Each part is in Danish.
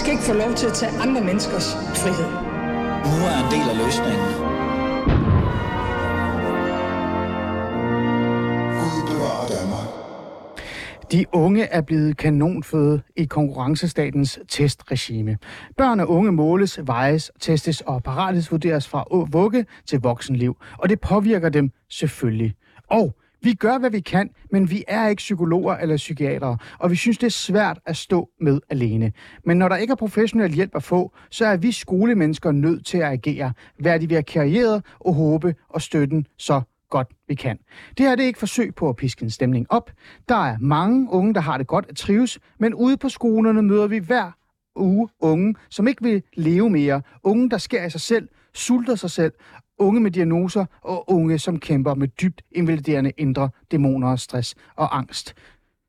skal ikke få lov til at tage andre menneskers frihed. Nu er en del af løsningen. De unge er blevet kanonføde i konkurrencestatens testregime. Børn og unge måles, vejes, testes og parathedsvurderes fra vugge til voksenliv, og det påvirker dem selvfølgelig. Og vi gør, hvad vi kan, men vi er ikke psykologer eller psykiatere, og vi synes, det er svært at stå med alene. Men når der ikke er professionel hjælp at få, så er vi skolemennesker nødt til at agere, hvad de ved karriere og håbe og støtten så godt vi kan. Det her det er ikke forsøg på at piske en stemning op. Der er mange unge, der har det godt at trives, men ude på skolerne møder vi hver uge unge, som ikke vil leve mere. Unge, der skærer af sig selv, sulter sig selv, unge med diagnoser og unge, som kæmper med dybt invaliderende indre dæmoner, stress og angst.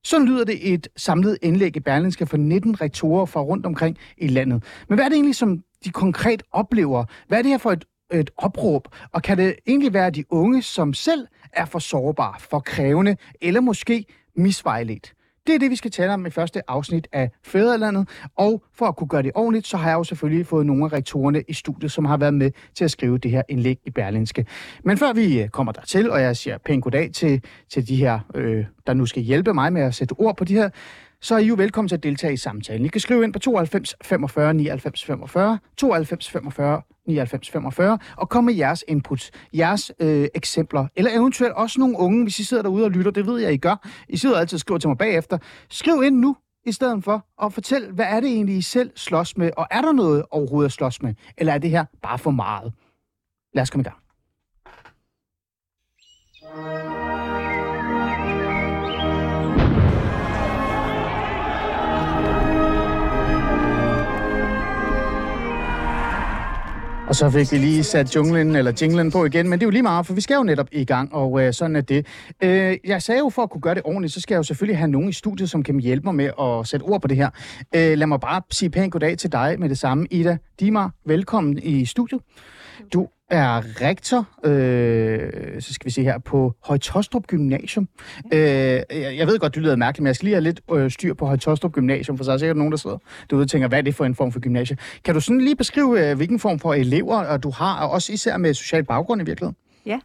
Så lyder det et samlet indlæg i Berlinske for 19 rektorer fra rundt omkring i landet. Men hvad er det egentlig, som de konkret oplever? Hvad er det her for et et opråb? Og kan det egentlig være de unge, som selv er for sårbare, for krævende, eller måske misvejledt? Det er det, vi skal tale om i første afsnit af Fædrelandet. Og for at kunne gøre det ordentligt, så har jeg jo selvfølgelig fået nogle af rektorerne i studiet, som har været med til at skrive det her indlæg i Berlinske. Men før vi øh, kommer dertil, og jeg siger pænt goddag til, til de her, øh, der nu skal hjælpe mig med at sætte ord på de her, så er I jo velkommen til at deltage i samtalen. I kan skrive ind på 92 45 99 45, 92 45 99 45, og kom med jeres inputs, jeres øh, eksempler, eller eventuelt også nogle unge, hvis I sidder derude og lytter, det ved jeg, I gør. I sidder altid og skriver til mig bagefter. Skriv ind nu, i stedet for, og fortæl, hvad er det egentlig, I selv slås med, og er der noget overhovedet at slås med, eller er det her bare for meget? Lad os komme i gang. Og så fik vi lige sat junglen eller jinglen på igen, men det er jo lige meget, for vi skal jo netop i gang, og øh, sådan er det. Øh, jeg sagde jo, for at kunne gøre det ordentligt, så skal jeg jo selvfølgelig have nogen i studiet, som kan hjælpe mig med at sætte ord på det her. Øh, lad mig bare sige pænt goddag til dig med det samme. Ida Dimar, velkommen i studiet. Du er rektor, øh, så skal vi se her, på Højtostrup Gymnasium. Øh, jeg ved godt, det lyder mærkeligt, men jeg skal lige have lidt øh, styr på Højtostrup Gymnasium, for så er der sikkert nogen, der sidder derude og tænker, hvad er det for en form for gymnasie? Kan du sådan lige beskrive, øh, hvilken form for elever du har, og også især med social baggrund i virkeligheden? Ja.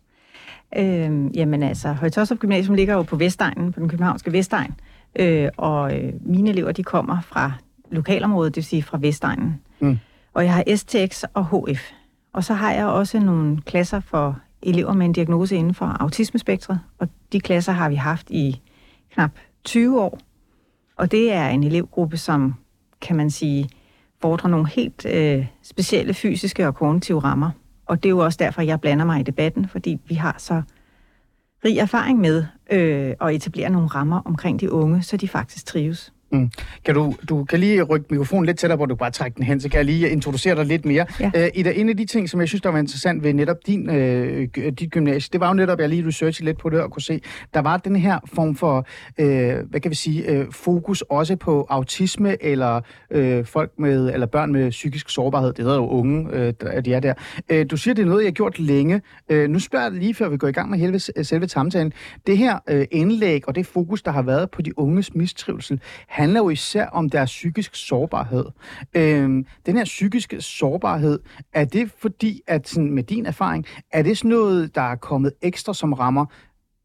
Øh, jamen altså, Højtostrup Gymnasium ligger jo på Vestegnen, på den københavnske Vestegn, øh, og øh, mine elever, de kommer fra lokalområdet, det vil sige fra Vestegnen. Mm. Og jeg har STX og HF. Og så har jeg også nogle klasser for elever med en diagnose inden for autismespektret, og de klasser har vi haft i knap 20 år. Og det er en elevgruppe, som kan man sige, fordrer nogle helt øh, specielle fysiske og kognitive rammer. Og det er jo også derfor, jeg blander mig i debatten, fordi vi har så rig erfaring med øh, at etablere nogle rammer omkring de unge, så de faktisk trives. Mm. Kan du, du kan lige rykke mikrofonen lidt tættere, hvor du bare trækker den hen, så kan jeg lige introducere dig lidt mere. Ja. Uh, Ida, en af de ting, som jeg synes, der var interessant ved netop din, uh, dit gymnasie, det var jo netop, jeg lige researchede lidt på det og kunne se, der var den her form for, uh, hvad kan vi sige, uh, fokus også på autisme eller uh, folk med, eller børn med psykisk sårbarhed. Det hedder jo unge, uh, de er der. Uh, du siger, det er noget, jeg har gjort længe. Uh, nu spørger jeg lige, før vi går i gang med helve, selve samtalen. Det her uh, indlæg og det fokus, der har været på de unges mistrivsel, handler jo især om deres psykisk sårbarhed. Øhm, den her psykiske sårbarhed, er det fordi, at sådan, med din erfaring, er det sådan noget, der er kommet ekstra, som rammer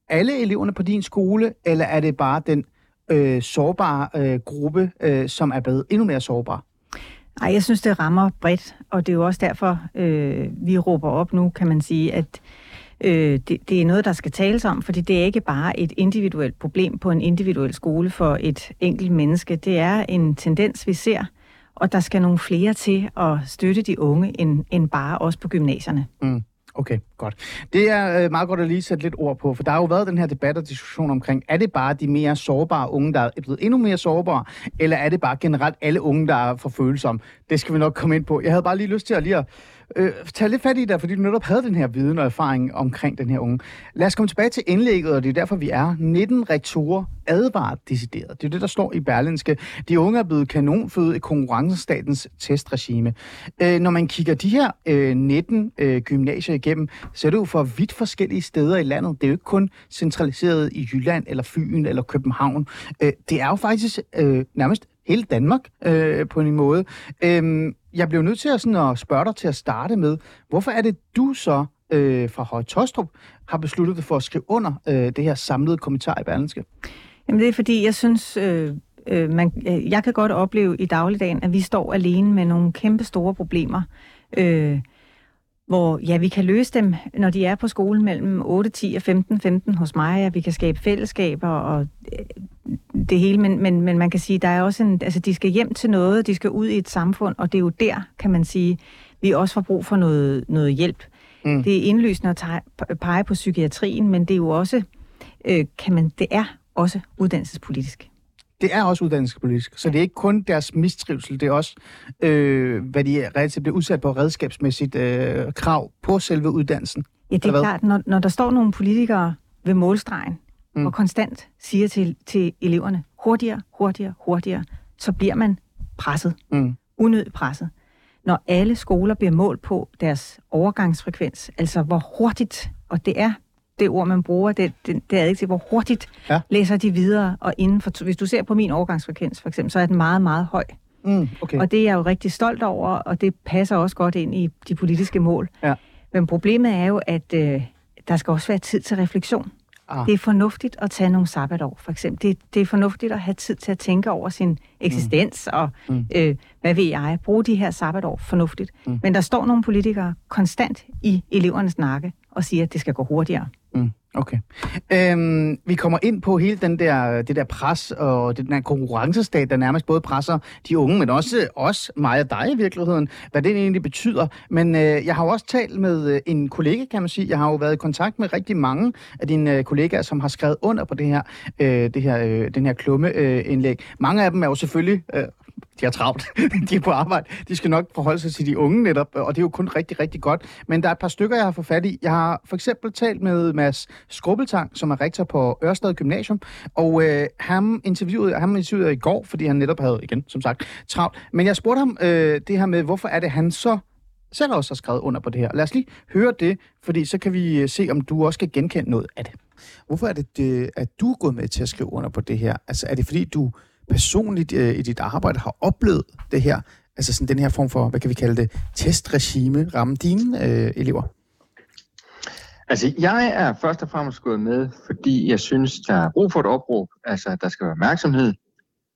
alle eleverne på din skole, eller er det bare den øh, sårbare øh, gruppe, øh, som er blevet endnu mere sårbar? Nej, jeg synes, det rammer bredt, og det er jo også derfor, øh, vi råber op nu, kan man sige, at Øh, det, det er noget, der skal tales om, fordi det er ikke bare et individuelt problem på en individuel skole for et enkelt menneske. Det er en tendens, vi ser, og der skal nogle flere til at støtte de unge, end, end bare os på gymnasierne. Mm. Okay, godt. Det er øh, meget godt at lige sætte lidt ord på, for der har jo været den her debat og diskussion omkring, er det bare de mere sårbare unge, der er blevet endnu mere sårbare, eller er det bare generelt alle unge, der er for følsomme? Det skal vi nok komme ind på. Jeg havde bare lige lyst til at lige at øh, tag lidt fat i dig, fordi du netop havde den her viden og erfaring omkring den her unge. Lad os komme tilbage til indlægget, og det er derfor, vi er. 19 rektorer advaret decideret. Det er det, der står i Berlinske. De unge er blevet kanonføde i konkurrencestatens testregime. Øh, når man kigger de her øh, 19 øh, gymnasier igennem, så er det jo for vidt forskellige steder i landet. Det er jo ikke kun centraliseret i Jylland, eller Fyn, eller København. Øh, det er jo faktisk øh, nærmest hele Danmark øh, på en måde. Øh, jeg blev nødt til at, sådan, at spørge dig til at starte med, hvorfor er det du så øh, fra Høje Tostrup har besluttet dig for at skrive under øh, det her samlede kommentar i Berlingske? Jamen det er fordi, jeg synes, øh, øh, man, øh, jeg kan godt opleve i dagligdagen, at vi står alene med nogle kæmpe store problemer. Øh, hvor ja, vi kan løse dem, når de er på skole mellem 8, 10 og 15, 15 hos mig, at vi kan skabe fællesskaber og øh, det hele, men, men, men man kan sige, der er også en, altså de skal hjem til noget, de skal ud i et samfund, og det er jo der, kan man sige, vi også får brug for noget, noget hjælp. Mm. Det er indlysende at pege på psykiatrien, men det er jo også, øh, kan man, det er også uddannelsespolitisk det er også uddannelsespolitisk. Så det er ikke kun deres mistrivsel, det er også, øh, hvad de relativt bliver udsat på redskabsmæssigt øh, krav på selve uddannelsen. Ja, det er klart, når, når der står nogle politikere ved målstregen, mm. og konstant siger til, til eleverne, hurtigere, hurtigere, hurtigere, så bliver man presset. Mm. Unødigt presset. Når alle skoler bliver målt på deres overgangsfrekvens, altså hvor hurtigt, og det er det ord, man bruger, det, det, det er ikke til, hvor hurtigt ja. læser de videre. Og inden for, hvis du ser på min overgangsfrekvens, for eksempel, så er den meget, meget høj. Mm, okay. Og det er jeg jo rigtig stolt over, og det passer også godt ind i de politiske mål. Ja. Men problemet er jo, at øh, der skal også være tid til refleksion. Ah. Det er fornuftigt at tage nogle sabbatår, for eksempel. Det, det er fornuftigt at have tid til at tænke over sin eksistens, mm. og mm. Øh, hvad ved jeg, bruge de her sabbatår fornuftigt. Mm. Men der står nogle politikere konstant i elevernes nakke og siger, at det skal gå hurtigere. Okay. Øhm, vi kommer ind på hele den der, det der pres og den der konkurrencestat, der nærmest både presser de unge, men også os, mig og dig i virkeligheden, hvad det egentlig betyder. Men øh, jeg har jo også talt med øh, en kollega, kan man sige. Jeg har jo været i kontakt med rigtig mange af dine øh, kollegaer, som har skrevet under på det her, øh, det her, øh, den her klumme-indlæg. Øh, mange af dem er jo selvfølgelig øh, de har travlt, de er på arbejde, de skal nok forholde sig til de unge netop, og det er jo kun rigtig, rigtig godt. Men der er et par stykker, jeg har fået fat i. Jeg har for eksempel talt med Mads Skrubbeltang, som er rektor på Ørsted Gymnasium, og øh, ham, interviewede, ham interviewede jeg i går, fordi han netop havde, igen, som sagt, travlt. Men jeg spurgte ham øh, det her med, hvorfor er det, han så selv også har skrevet under på det her. Lad os lige høre det, fordi så kan vi øh, se, om du også kan genkende noget af det. Hvorfor er det, det at du er gået med til at skrive under på det her? Altså er det fordi, du personligt øh, i dit arbejde har oplevet det her, altså sådan den her form for, hvad kan vi kalde det, testregime, ramme dine øh, elever? Altså, jeg er først og fremmest gået med, fordi jeg synes, der er brug for et opråb. Altså, der skal være opmærksomhed,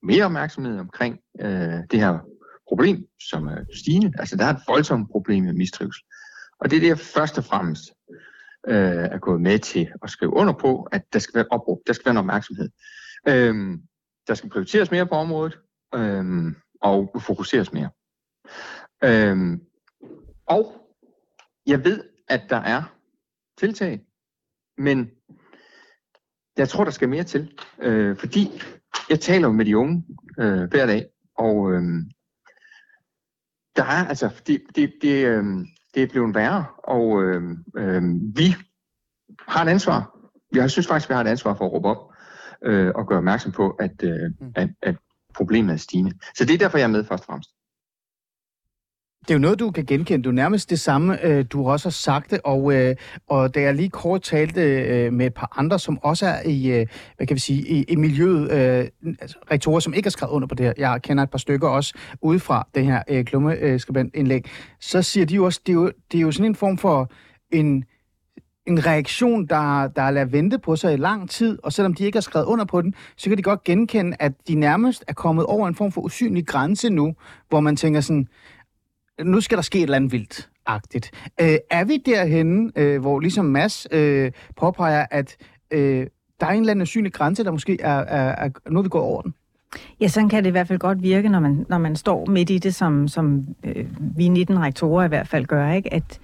mere opmærksomhed omkring øh, det her problem, som er stigende. Altså, der er et voldsomt problem med mistrivsel. Og det er det, jeg først og fremmest øh, er gået med til at skrive under på, at der skal være et opråb, der skal være en opmærksomhed. Øh, der skal prioriteres mere på området, øh, og fokuseres mere. Øh, og jeg ved, at der er tiltag, men jeg tror, der skal mere til, øh, fordi jeg taler med de unge øh, hver dag, og øh, der er altså, det, det, det, øh, det er blevet værre, og øh, øh, vi har et ansvar. Jeg synes faktisk, vi har et ansvar for at råbe op øh, og gøre opmærksom på, at, øh, mm. at, at problemet er stigende. Så det er derfor, jeg er med først og fremmest. Det er jo noget, du kan genkende. Du er nærmest det samme, øh, du også har sagt det, og, øh, og da jeg lige kort talte øh, med et par andre, som også er i, hvad kan vi sige, i, i miljøet, altså rektorer, som ikke har skrevet under på det her, jeg kender et par stykker også udefra det her klummeskribentindlæg, så siger de jo også, det er jo, det er jo sådan en form for en en reaktion, der, der lader vente på sig i lang tid, og selvom de ikke har skrevet under på den, så kan de godt genkende, at de nærmest er kommet over en form for usynlig grænse nu, hvor man tænker sådan, nu skal der ske et eller andet vildt. Agtigt. Øh, er vi derhenne, øh, hvor ligesom Mads øh, påpeger, at øh, der er en eller anden synlig grænse, der måske er, er, er nu er vi gået over den? Ja, sådan kan det i hvert fald godt virke, når man, når man står midt i det, som, som øh, vi 19 rektorer i hvert fald gør, ikke? at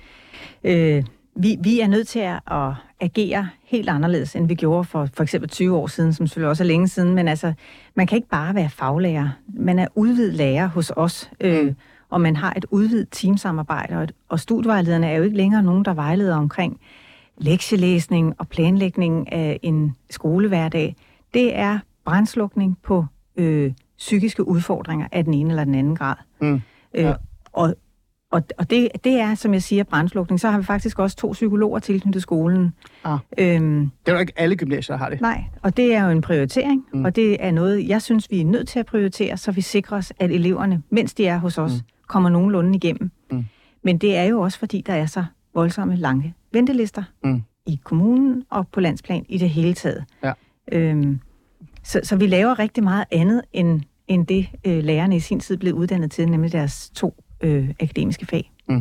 øh, vi, vi er nødt til at, agere helt anderledes, end vi gjorde for for eksempel 20 år siden, som selvfølgelig også er længe siden, men altså, man kan ikke bare være faglærer. Man er udvidet lærer hos os, øh, mm. og man har et udvidet teamsamarbejde, og, og studievejlederne er jo ikke længere nogen, der vejleder omkring lektielæsning og planlægning af en skolehverdag. Det er brændslukning på øh, psykiske udfordringer af den ene eller den anden grad. Mm. Øh, ja. Øh, og og, og det, det er, som jeg siger, brandslukning. Så har vi faktisk også to psykologer tilknyttet skolen. Ah. Øhm, Det er jo ikke alle gymnasier, der har det. nej, og det er jo en prioritering, mm. og det er noget, jeg synes, vi er nødt til at prioritere, så vi sikrer os, at eleverne, mens de er hos os, mm. kommer nogenlunde igennem. Mm. Men det er jo også, fordi der er så voldsomme lange ventelister Mm. i kommunen og på landsplan i det hele taget. Ja. Øhm, så, så vi laver rigtig meget andet, end, end det øh, lærerne i sin tid blev uddannet til, nemlig deres to øh, akademiske fag. Uh,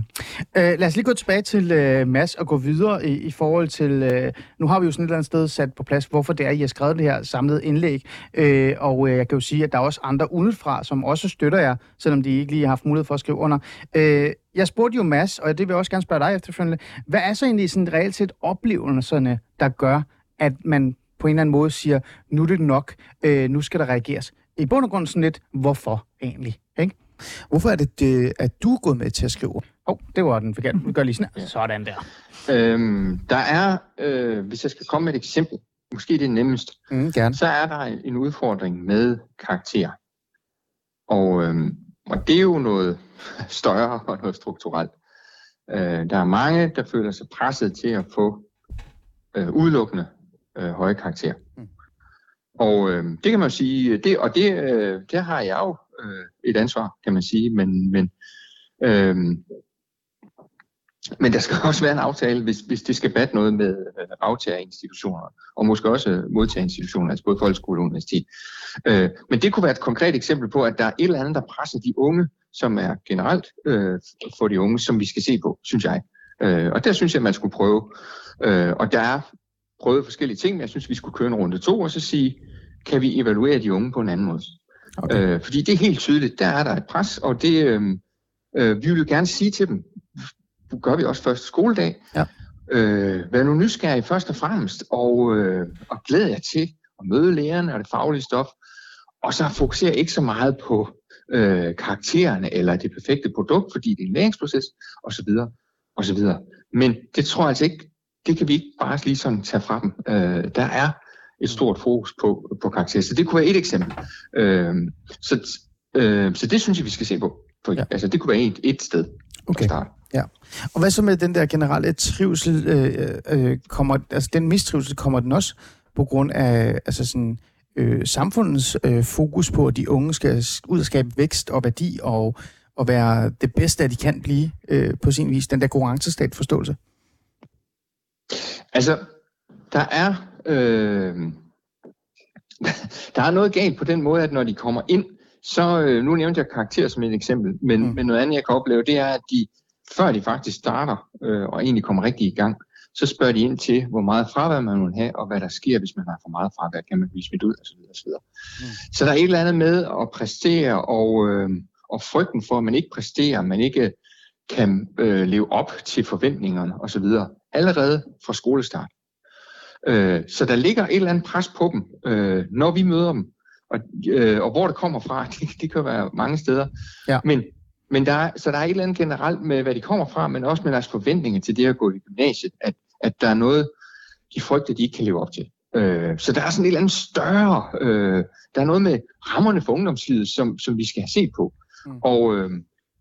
lad os lige gå tilbage til øh, Mads og gå videre i, i forhold til... øh, nu har vi jo sådan et eller andet sted sat på plads, hvorfor det er, I har skrevet det her samlede indlæg. øh, og øh, jeg kan jo sige, at der er også andre udefra, som også støtter jer, selvom de ikke lige har haft mulighed for at skrive under. Øh, jeg spurgte jo Mads, og det vil jeg også gerne spørge dig efterfølgende. Hvad er så egentlig sådan reelt set oplevelserne, der gør, at man på en eller anden måde siger, nu er det nok, øh, nu skal der reageres? I bund og grund sådan lidt, hvorfor egentlig? Ikke? Hvorfor er det, det, at du er gået med til at skrive? Åh, oh, det var den forkerte. Vi gør lige sådan, sådan der. Øhm, der er, øh, hvis jeg skal komme med et eksempel, måske det nemmest, Mm, gerne. så er der en udfordring med karakter. Og, øhm, og det er jo noget større og noget strukturelt. Øh, der er mange, der føler sig presset til at få øh, udelukkende øh, høje karakterer. Mm. Og øh, det kan man jo sige, det, og det, øh, det har jeg jo øh, et ansvar, kan man sige, men, men, øh, men der skal også være en aftale, hvis, hvis det skal batte noget med øh, aftagerinstitutioner, og måske også øh, modtagerinstitutioner, altså både folkeskole og universitet. Øh, men det kunne være et konkret eksempel på, at der er et eller andet, der presser de unge, som er generelt øh, for de unge, som vi skal se på, synes jeg. Øh, og der synes jeg, man skulle prøve. Øh, og der er prøvet forskellige ting, men jeg synes, vi skulle køre en runde to, og så sige, kan vi evaluere de unge på en anden måde? Okay. Øh, fordi det er helt tydeligt, der er der et pres, og det, øh, øh, vi vil gerne sige til dem, det gør vi også første skoledag, Ja. øh, vær nu nysgerrig først og fremmest, og, øh, og glæd jer til at møde lærerne og det faglige stof, og så fokusere ikke så meget på øh, karaktererne eller det perfekte produkt, fordi det er en læringsproces, osv. osv. Men det tror jeg altså ikke, det kan vi ikke bare lige sådan tage fra dem. Øh, der er et stort fokus på, på karakterer, så det kunne være et eksempel. Øh, så, øh, så det synes jeg, vi skal se på. For, Ja. ja. Altså, det kunne være et, et sted Okay. at starte. Og hvad så med den der generelle trivsel? Øh, øh, kommer, altså den mistrivsel, kommer den også på grund af altså sådan, øh, samfundets øh, fokus på, at de unge skal ud og skabe vækst og værdi og, og være det bedste, at de kan blive øh, på sin vis? Den der konkurrencestat forståelse. Altså, der er, øh, der er noget galt på den måde, at når de kommer ind, så, øh, nu nævnte jeg karakter som et eksempel, men, Mm. men noget andet, jeg kan opleve, det er, at de, før de faktisk starter øh, og egentlig kommer rigtig i gang, så spørger de ind til, hvor meget fravær man vil have, og hvad der sker, hvis man har for meget fravær, kan man blive smidt ud, osv. osv. Mm. Så der er et eller andet med at præstere, og, øh, og frygten for, at man ikke præsterer, man ikke kan øh, leve op til forventningerne osv. allerede fra skolestart. Øh, så der ligger et eller andet pres på dem, øh, når vi møder dem. Og, øh, og hvor det kommer fra, det, det kan være mange steder. Ja. Men, men der er, så der er et eller andet generelt med, hvad de kommer fra, men også med deres forventninger til det at gå i gymnasiet, at, at der er noget, de frygter, de ikke kan leve op til. Øh, så der er sådan et eller andet større, øh, der er noget med rammerne for ungdomslivet, som, som vi skal have set på. Mm. Og øh,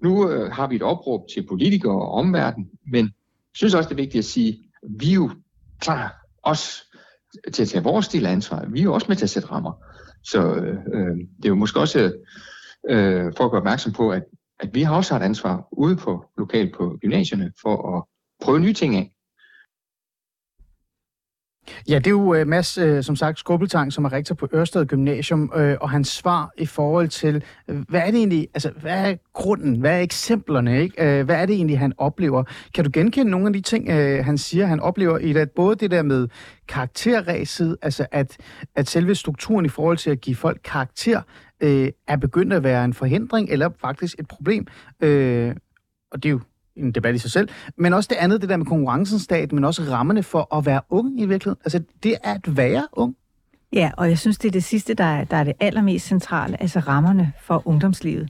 nu øh, har vi et opråb til politikere og omverden, men jeg synes også, det er vigtigt at sige, at vi er jo klar os til at tage vores del af ansvaret. Vi er jo også med til at sætte rammer. Så øh, øh, det er jo måske også øh, for at gøre opmærksom på, at, at vi har også har et ansvar ude på lokalt på gymnasierne for at prøve nye ting af. Ja, det er jo øh, Mads, øh, som sagt, Skubbeltang, som er rektor på Ørsted Gymnasium, øh, og hans svar i forhold til, hvad er det egentlig, altså, hvad er grunden, hvad er eksemplerne, ikke? Hvad er det egentlig, han oplever? Kan du genkende nogle af de ting, han siger, han oplever i det, både det der med karakterræset, altså at, at selve strukturen i forhold til at give folk karakter, uh, er begyndt at være en forhindring, eller faktisk et problem, uh, og det er jo en debat i sig selv, men også det andet, det der med konkurrencens stat, men også rammerne for at være ung i virkeligheden. Altså, det er at være ung. Ja, og jeg synes, det er det sidste, der er, der er det allermest centrale, altså rammerne for ungdomslivet.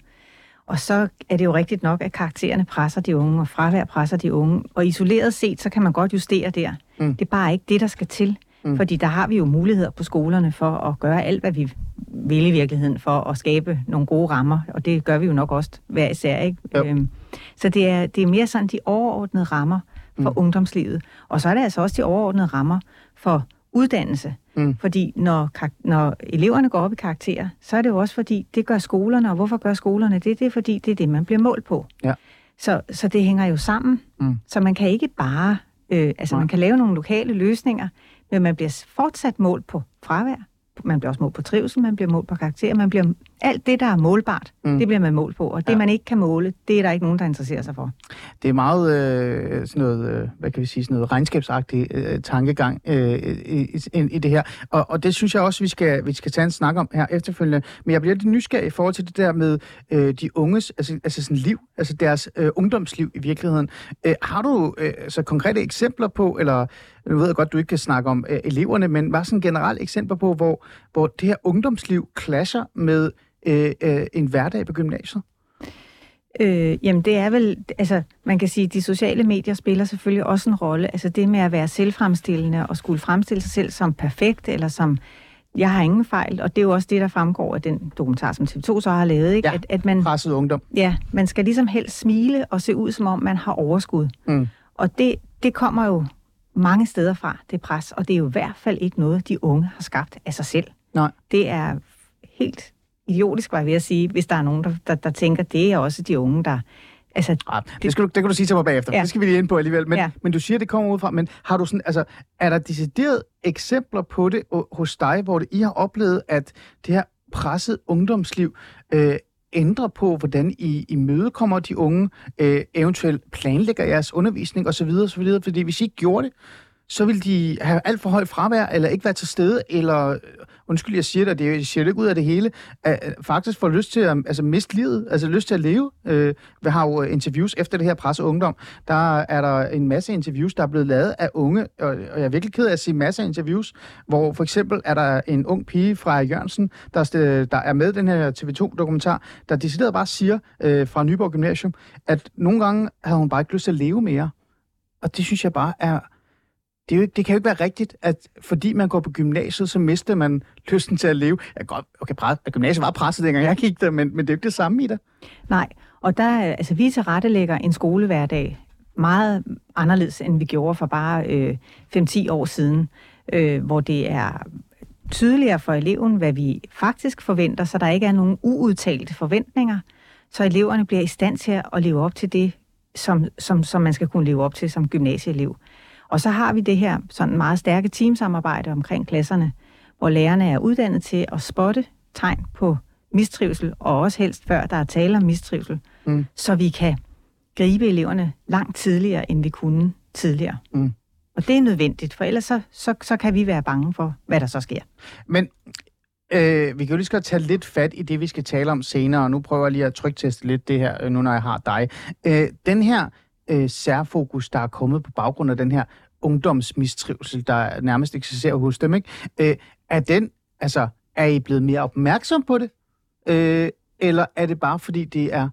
Og så er det jo rigtigt nok, at karaktererne presser de unge, og fravær presser de unge. Og isoleret set, så kan man godt justere der. Mm. Det er bare ikke det, der skal til. Mm. Fordi der har vi jo muligheder på skolerne for at gøre alt, hvad vi vil i virkeligheden, for at skabe nogle gode rammer. Og det gør vi jo nok også hver især, ikke? Jo. Øhm, Så det er, det er mere sådan de overordnede rammer for mm. ungdomslivet. Og så er det altså også de overordnede rammer for uddannelse. Mm. Fordi når, når eleverne går op i karakterer, så er det jo også fordi, det gør skolerne. Og hvorfor gør skolerne det? Det er fordi, det er det, man bliver målt på. Ja. Så, så det hænger jo sammen. Mm. Så man kan ikke bare... Øh, altså, Nej. man kan lave nogle lokale løsninger, men man bliver fortsat målt på fravær, man bliver også målt på trivsel, man bliver målt på karakter, man bliver alt det, der er målbart, mm. det bliver man målt på. Og det, ja. man ikke kan måle, det er der ikke nogen, der interesserer sig for. Det er meget øh, sådan noget, øh, hvad kan vi sige, sådan noget regnskabsagtig øh, tankegang øh, i, i, i, det her. Og, og det synes jeg også, vi skal, vi skal tage en snak om her efterfølgende. Men jeg bliver lidt nysgerrig i forhold til det der med øh, de unges, altså, altså sådan liv, altså deres øh, ungdomsliv i virkeligheden. Øh, har du øh, altså konkrete eksempler på, eller nu ved jeg godt, du ikke kan snakke om øh, eleverne, men hvad sådan generelt eksempler på, hvor, hvor det her ungdomsliv clasher med øh, øh, en hverdag på gymnasiet? Øh, jamen det er vel, altså man kan sige, at de sociale medier spiller selvfølgelig også en rolle. Altså det med at være selvfremstillende og skulle fremstille sig selv som perfekt, eller som, jeg har ingen fejl, og det er jo også det, der fremgår af den dokumentar, som TV2 så har lavet. Ikke? Ja, at, at man, presset ungdom. Ja, man skal ligesom helst smile og se ud, som om man har overskud. Mm. Og det, det kommer jo mange steder fra, det pres, og det er jo i hvert fald ikke noget, de unge har skabt af sig selv. Nej. Det er helt idiotisk, var jeg ved at sige, hvis der er nogen, der, der, der tænker, det er også de unge, der... Altså, ah, det, det, skal du, det kan du sige til mig bagefter. Ja. Det skal vi lige ind på alligevel. Men, ja. men du siger, det kommer ud fra. Men har du sådan, altså, er der decideret eksempler på det hos dig, hvor det, I har oplevet, at det her presset ungdomsliv øh, ændrer på, hvordan I, I mødekommer de unge, øh, eventuelt planlægger jeres undervisning osv., osv., fordi hvis I ikke gjorde det, så vil de have alt for højt fravær, eller ikke være til stede, eller, øh, undskyld, jeg siger det, det jeg siger det ikke ud af det hele, at, øh, faktisk får lyst til at altså, miste livet, altså lyst til at leve. Øh, vi har jo øh, interviews efter det her presse ungdom, der er der en masse interviews, der er blevet lavet af unge, og, og jeg er virkelig ked af at sige masse interviews, hvor for eksempel er der en ung pige fra Jørgensen, der, der er med den her TV2-dokumentar, der decideret bare siger øh, fra Nyborg Gymnasium, at nogle gange havde hun bare ikke lyst til at leve mere. Og det synes jeg bare er det, er jo ikke, det kan jo ikke være rigtigt, at fordi man går på gymnasiet, så mister man lysten til at leve. Jeg godt, okay, pres, gymnasiet var presset, dengang jeg gik der, men, men det er jo ikke det samme i det. Nej, og der, altså, vi tilrettelægger en skolehverdag meget anderledes, end vi gjorde for bare øh, 5-10 år siden, øh, hvor det er tydeligere for eleven, hvad vi faktisk forventer, så der ikke er nogen uudtalte forventninger, så eleverne bliver i stand til at leve op til det, som, som, som man skal kunne leve op til som gymnasieelev. Og så har vi det her sådan meget stærke teamsamarbejde omkring klasserne, hvor lærerne er uddannet til at spotte tegn på mistrivsel, og også helst før der er tale om mistrivsel, mm. så vi kan gribe eleverne langt tidligere, end vi kunne tidligere. Mm. Og det er nødvendigt, for ellers så, så, så kan vi være bange for, hvad der så sker. Men øh, vi kan jo lige skal tage lidt fat i det, vi skal tale om senere, og nu prøver jeg lige at trykteste lidt det her, øh, nu når jeg har dig. Øh, den her øh, særfokus, der er kommet på baggrund af den her ungdomsmistrivsel, der nærmest eksisterer hos dem, ikke? Øh, er den, altså, er I blevet mere opmærksom på det? Øh, eller er det bare, fordi det er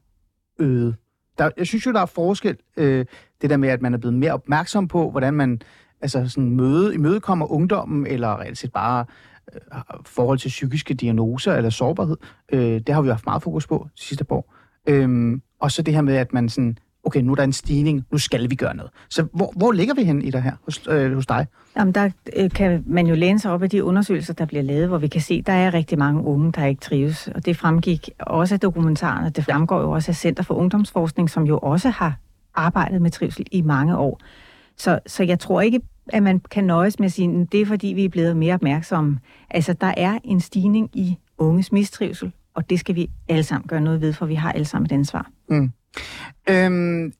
øget? Der, jeg synes jo, der er forskel, øh, det der med, at man er blevet mere opmærksom på, hvordan man altså sådan møde, imødekommer ungdommen, eller reelt set bare øh, forhold til psykiske diagnoser eller sårbarhed. Øh, det har vi haft meget fokus på de sidste år. Øh, og så det her med, at man sådan okay, nu er der en stigning, nu skal vi gøre noget. Så hvor, hvor ligger vi hen i det her hos, øh, hos dig? Jamen, der øh, kan man jo læne sig op af de undersøgelser, der bliver lavet, hvor vi kan se, at der er rigtig mange unge, der ikke trives. Og det fremgik også af dokumentaren, og det fremgår jo også af Center for Ungdomsforskning, som jo også har arbejdet med trivsel i mange år. Så, så jeg tror ikke, at man kan nøjes med at sige, at det er fordi, vi er blevet mere opmærksomme. Altså, der er en stigning i unges mistrivsel, og det skal vi alle sammen gøre noget ved, for vi har alle sammen et ansvar. Mm. Øhm,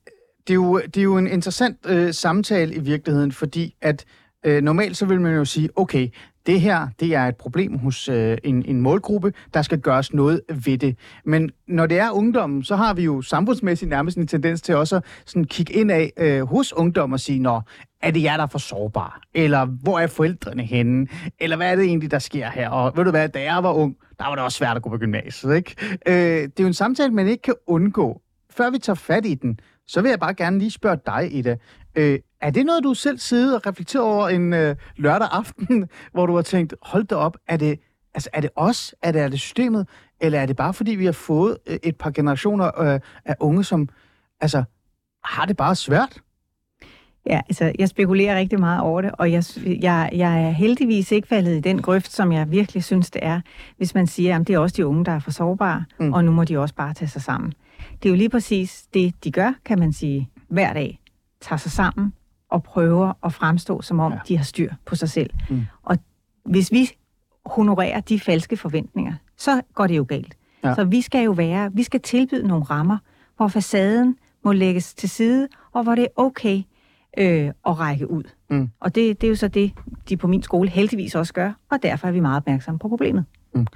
det, er jo, det er jo en interessant øh, samtale i virkeligheden, fordi at øh, normalt så vil man jo sige, okay, det her det er et problem hos øh, en, en målgruppe, der skal gøres noget ved det. Men når det er ungdommen, så har vi jo samfundsmæssigt nærmest en tendens til også at sådan kigge ind af øh, hos ungdom og sige, nå, er det jer, der er for sårbare? Eller hvor er forældrene henne? Eller hvad er det egentlig, der sker her? Og ved du hvad, da jeg var ung, der var det også svært at gå på gymnasiet, ikke? Øh, det er jo en samtale, man ikke kan undgå før vi tager fat i den, så vil jeg bare gerne lige spørge dig, Ida. Øh, er det noget, du selv sidder og reflekterer over en øh, lørdag aften, hvor du har tænkt, hold da op, er det, altså, er det os, er det, er det systemet, eller er det bare fordi, vi har fået øh, et par generationer øh, af unge, som altså, har det bare svært. Ja, altså, jeg spekulerer rigtig meget over det, og jeg, jeg, jeg er heldigvis ikke faldet i den grøft, som jeg virkelig synes, det er, hvis man siger, at det er også de unge, der er for sårbare, mm. og nu må de også bare tage sig sammen. Det er jo lige præcis det, de gør, kan man sige, hver dag. Tager sig sammen og prøver at fremstå, som om ja. de har styr på sig selv. Mm. Og hvis vi honorerer de falske forventninger, så går det jo galt. Ja. Så vi skal jo være, vi skal tilbyde nogle rammer, hvor facaden må lægges til side, og hvor det er okay øh, at række ud. Mm. Og det, det er jo så det, de på min skole heldigvis også gør, og derfor er vi meget opmærksomme på problemet. Mm.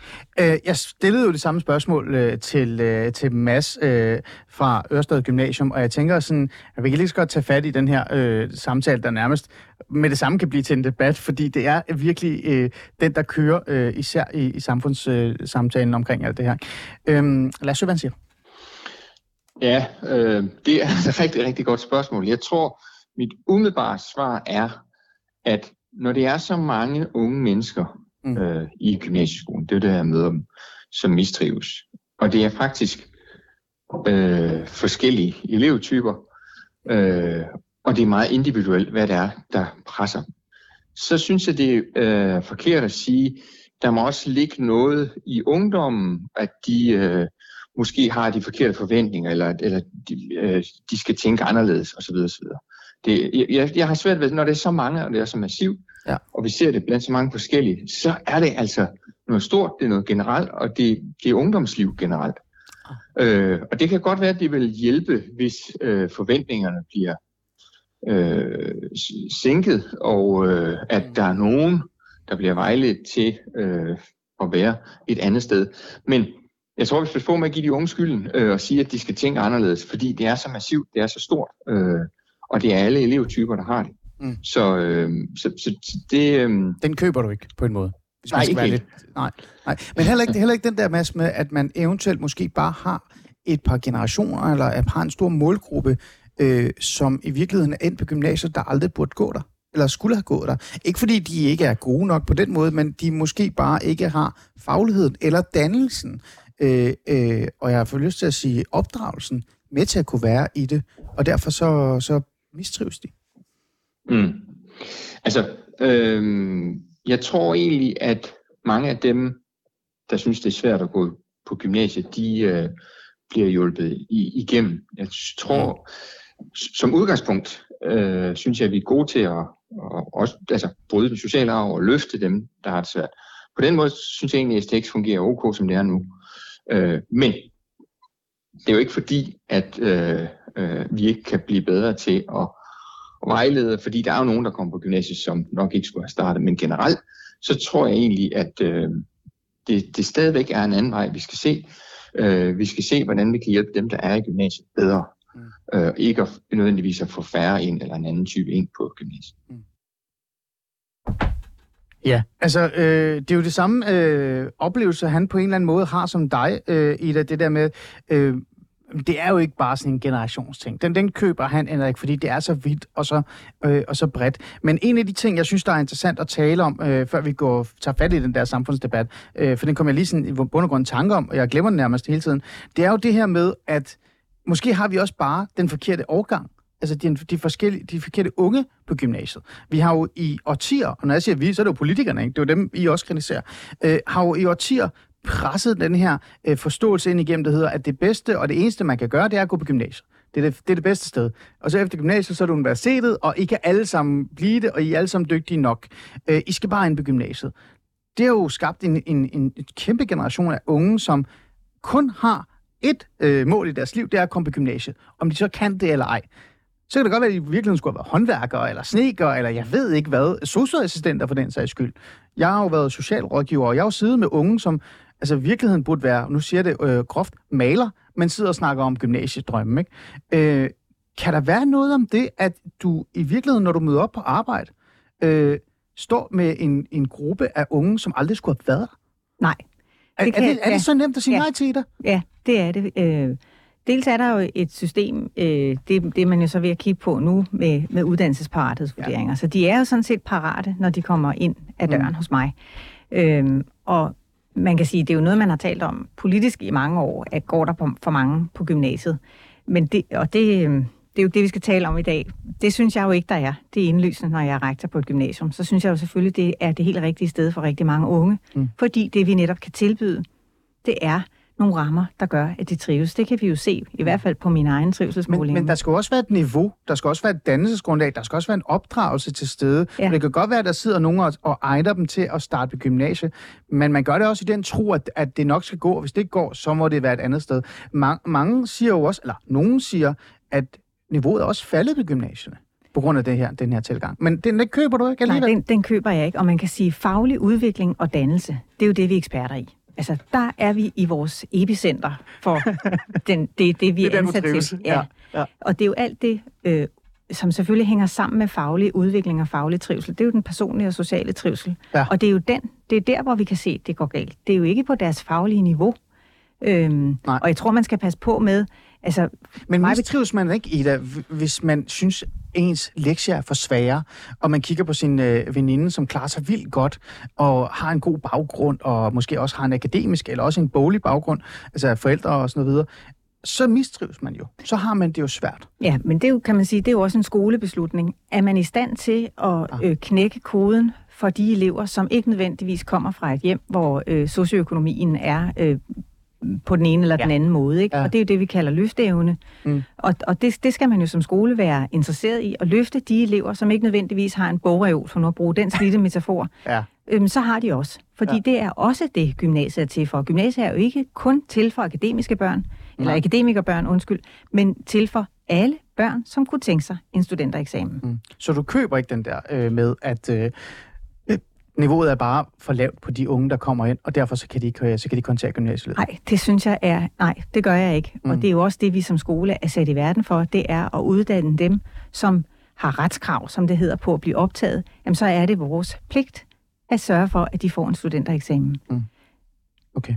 Øh, jeg stillede jo det samme spørgsmål øh, til, øh, til Mads øh, fra Ørsted Gymnasium, og jeg tænker sådan, at vi kan lige så godt tage fat i den her øh, samtale, der nærmest med det samme kan blive til en debat, fordi det er virkelig øh, den, der kører øh, især i, i samfundssamtalen øh, omkring alt det her. Øh, lad os se, hvad han siger. Ja, øh, det er et rigtig, rigtig godt spørgsmål. Jeg tror, mit umiddelbare svar er, at når det er så mange unge mennesker mm. øh, i gymnasieskolen, det er det, jeg møder dem, som mistrives, og det er faktisk øh, forskellige elevtyper, øh, og det er meget individuelt, hvad det er, der presser. Så synes jeg, det er øh, forkert at sige, der må også ligge noget i ungdommen, at de øh, måske har de forkerte forventninger, eller, eller de, øh, de skal tænke anderledes osv. osv. Det, jeg, jeg har svært ved, når det er så mange, og det er så massivt, ja. og vi ser det blandt så mange forskellige, så er det altså noget stort, det er noget generelt, og det, det er ungdomsliv generelt. Øh, og det kan godt være, at det vil hjælpe, hvis øh, forventningerne bliver øh, sænket, og øh, at der er nogen, der bliver vejledt til øh, at være et andet sted. Men jeg tror, vi skal få med at give de unge skylden øh, og sige, at de skal tænke anderledes, fordi det er så massivt, det er så stort, øh, og det er alle elevtyper, der har det. Mm. Så, øh, så, så det... Øh... Den køber du ikke på en måde? Hvis nej, ikke lidt... nej, nej. Men heller ikke, heller ikke den der masse med, at man eventuelt måske bare har et par generationer, eller har en stor målgruppe, øh, som i virkeligheden er endt på gymnasiet, der aldrig burde gå der eller skulle have gået der. Ikke fordi de ikke er gode nok på den måde, men de måske bare ikke har fagligheden eller dannelsen øh, øh, og jeg har fået lyst til at sige opdragelsen med til at kunne være i det, og derfor så, så mistrives de. Mm. Altså, øh, jeg tror egentlig, at mange af dem, der synes, det er svært at gå på gymnasiet, de øh, bliver hjulpet i, igennem. Jeg tror, som udgangspunkt, øh, synes jeg, at vi er gode til at og også, altså, bryde den sociale arv og løfte dem, der har det svært. På den måde synes jeg egentlig, at STX fungerer ok, som det er nu. Øh, men det er jo ikke fordi, at øh, øh, vi ikke kan blive bedre til at, at vejlede, fordi der er jo nogen, der kommer på gymnasiet, som nok ikke skulle have startet. Men generelt, så tror jeg egentlig, at øh, det, det stadigvæk er en anden vej, vi skal se. Øh, vi skal se, hvordan vi kan hjælpe dem, der er i gymnasiet bedre. Mm. Øh, ikke at, nødvendigvis at få færre en eller en anden type ind på gymnasiet. Mm. Ja, altså øh, det er jo det samme øh, oplevelse, han på en eller anden måde har som dig, øh, Ida, det der med, øh, det er jo ikke bare sådan en generationsting. Den, den køber han eller ikke, fordi det er så vidt og så, øh, og så bredt. Men en af de ting, jeg synes, der er interessant at tale om, øh, før vi går tager fat i den der samfundsdebat, øh, for den kommer jeg lige sådan i bund og grund tanke om, og jeg glemmer den nærmest hele tiden, det er jo det her med, at måske har vi også bare den forkerte overgang altså de, de, forskellige, de forkerte unge på gymnasiet. Vi har jo i årtier, og når jeg siger vi, så er det jo politikerne, ikke? det er jo dem, I også kritiserer, øh, har jo i årtier presset den her øh, forståelse ind igennem, der hedder, at det bedste og det eneste, man kan gøre, det er at gå på gymnasiet. Det er det, det er det bedste sted. Og så efter gymnasiet, så er det universitetet, og I kan alle sammen blive det, og I er alle sammen dygtige nok. Øh, I skal bare ind på gymnasiet. Det har jo skabt en, en, en, en kæmpe generation af unge, som kun har et øh, mål i deres liv, det er at komme på gymnasiet. Om de så kan det eller ej. Så kan det godt være, at de i virkeligheden skulle have været håndværkere, eller sneker, eller jeg ved ikke hvad, socioassistenter for den sags skyld. Jeg har jo været socialrådgiver, og jeg har jo siddet med unge, som altså virkeligheden burde være, nu siger det øh, groft, maler, men sidder og snakker om gymnasiedrømme. Ikke? Øh, kan der være noget om det, at du i virkeligheden, når du møder op på arbejde, øh, står med en, en gruppe af unge, som aldrig skulle have været der? Nej. Er det, er, det, er ja. det så nemt at sige ja. nej til dig? Ja, det er det. Øh, Dels er der jo et system, øh, det, det er man jo så ved at kigge på nu med, med uddannelsesparathedsvurderinger. Ja. Så de er jo sådan set parate, når de kommer ind ad døren mm. hos mig. Øhm, og man kan sige, det er jo noget, man har talt om politisk i mange år, at går der for mange på gymnasiet. men det, og det, øh, det er jo det, vi skal tale om i dag. Det synes jeg jo ikke, der er. Det er indlysende, når jeg er rektor på et gymnasium. Så synes jeg jo selvfølgelig, det er det helt rigtige sted for rigtig mange unge. Mm. Fordi det, vi netop kan tilbyde, det er nogle rammer, der gør, at de trives. Det kan vi jo se, i hvert fald på min egen trivselsmåling. Men, men der skal også være et niveau, der skal også være et dannelsesgrundlag, der skal også være en opdragelse til stede. Ja. Det kan godt være, at der sidder nogen og, og egner dem til at starte på gymnasiet, men man gør det også i den tro, at, at det nok skal gå, og hvis det ikke går, så må det være et andet sted. Mange, mange siger jo også, eller nogen siger, at niveauet er også faldet på gymnasierne på grund af det her, den her tilgang. Men den, den køber du ikke alligevel? Nej, den, den køber jeg ikke. Og man kan sige, faglig udvikling og dannelse, det er jo det, vi er eksperter i. Altså, der er vi i vores epicenter for den, det, det, vi det er, ansat til. Ja. Ja. ja. Og det er jo alt det, øh, som selvfølgelig hænger sammen med faglig udvikling og faglig trivsel. Det er jo den personlige og sociale trivsel. Ja. Og det er jo den, det er der, hvor vi kan se, at det går galt. Det er jo ikke på deres faglige niveau. Øhm, og jeg tror, man skal passe på med... Altså, Men mig trives man ikke, Ida, hvis man synes, ens lektier er for svære, og man kigger på sin øh, veninde, som klarer sig vildt godt, og har en god baggrund, og måske også har en akademisk, eller også en boglig baggrund, altså forældre og sådan noget videre, så mistrives man jo. Så har man det jo svært. Ja, men det er jo, kan man sige, det er jo også en skolebeslutning. Er man i stand til at ah. øh, knække koden for de elever, som ikke nødvendigvis kommer fra et hjem, hvor øh, socioøkonomien er øh, på den ene eller ja. den anden måde. Ikke? Ja. Og det er jo det, vi kalder løfteevne. Mm. Og, og det, det skal man jo som skole være interesseret i, at løfte de elever, som ikke nødvendigvis har en bogreol, for nu at bruge den slidte metafor. Ja. Øhm, så har de også. Fordi ja. det er også det, gymnasiet er til for. Gymnasiet er jo ikke kun til for akademiske børn, eller akademikerbørn, undskyld, men til for alle børn, som kunne tænke sig en studentereksamen. Mm. Så du køber ikke den der øh, med, at øh, niveauet er bare for lavt på de unge, der kommer ind, og derfor så kan de ikke, så kan de kontakte gymnasiet. Nej, det synes jeg er, nej, det gør jeg ikke. Mm. Og det er jo også det, vi som skole er sat i verden for, det er at uddanne dem, som har retskrav, som det hedder, på at blive optaget. Jamen, så er det vores pligt at sørge for, at de får en studentereksamen. Mm. Okay.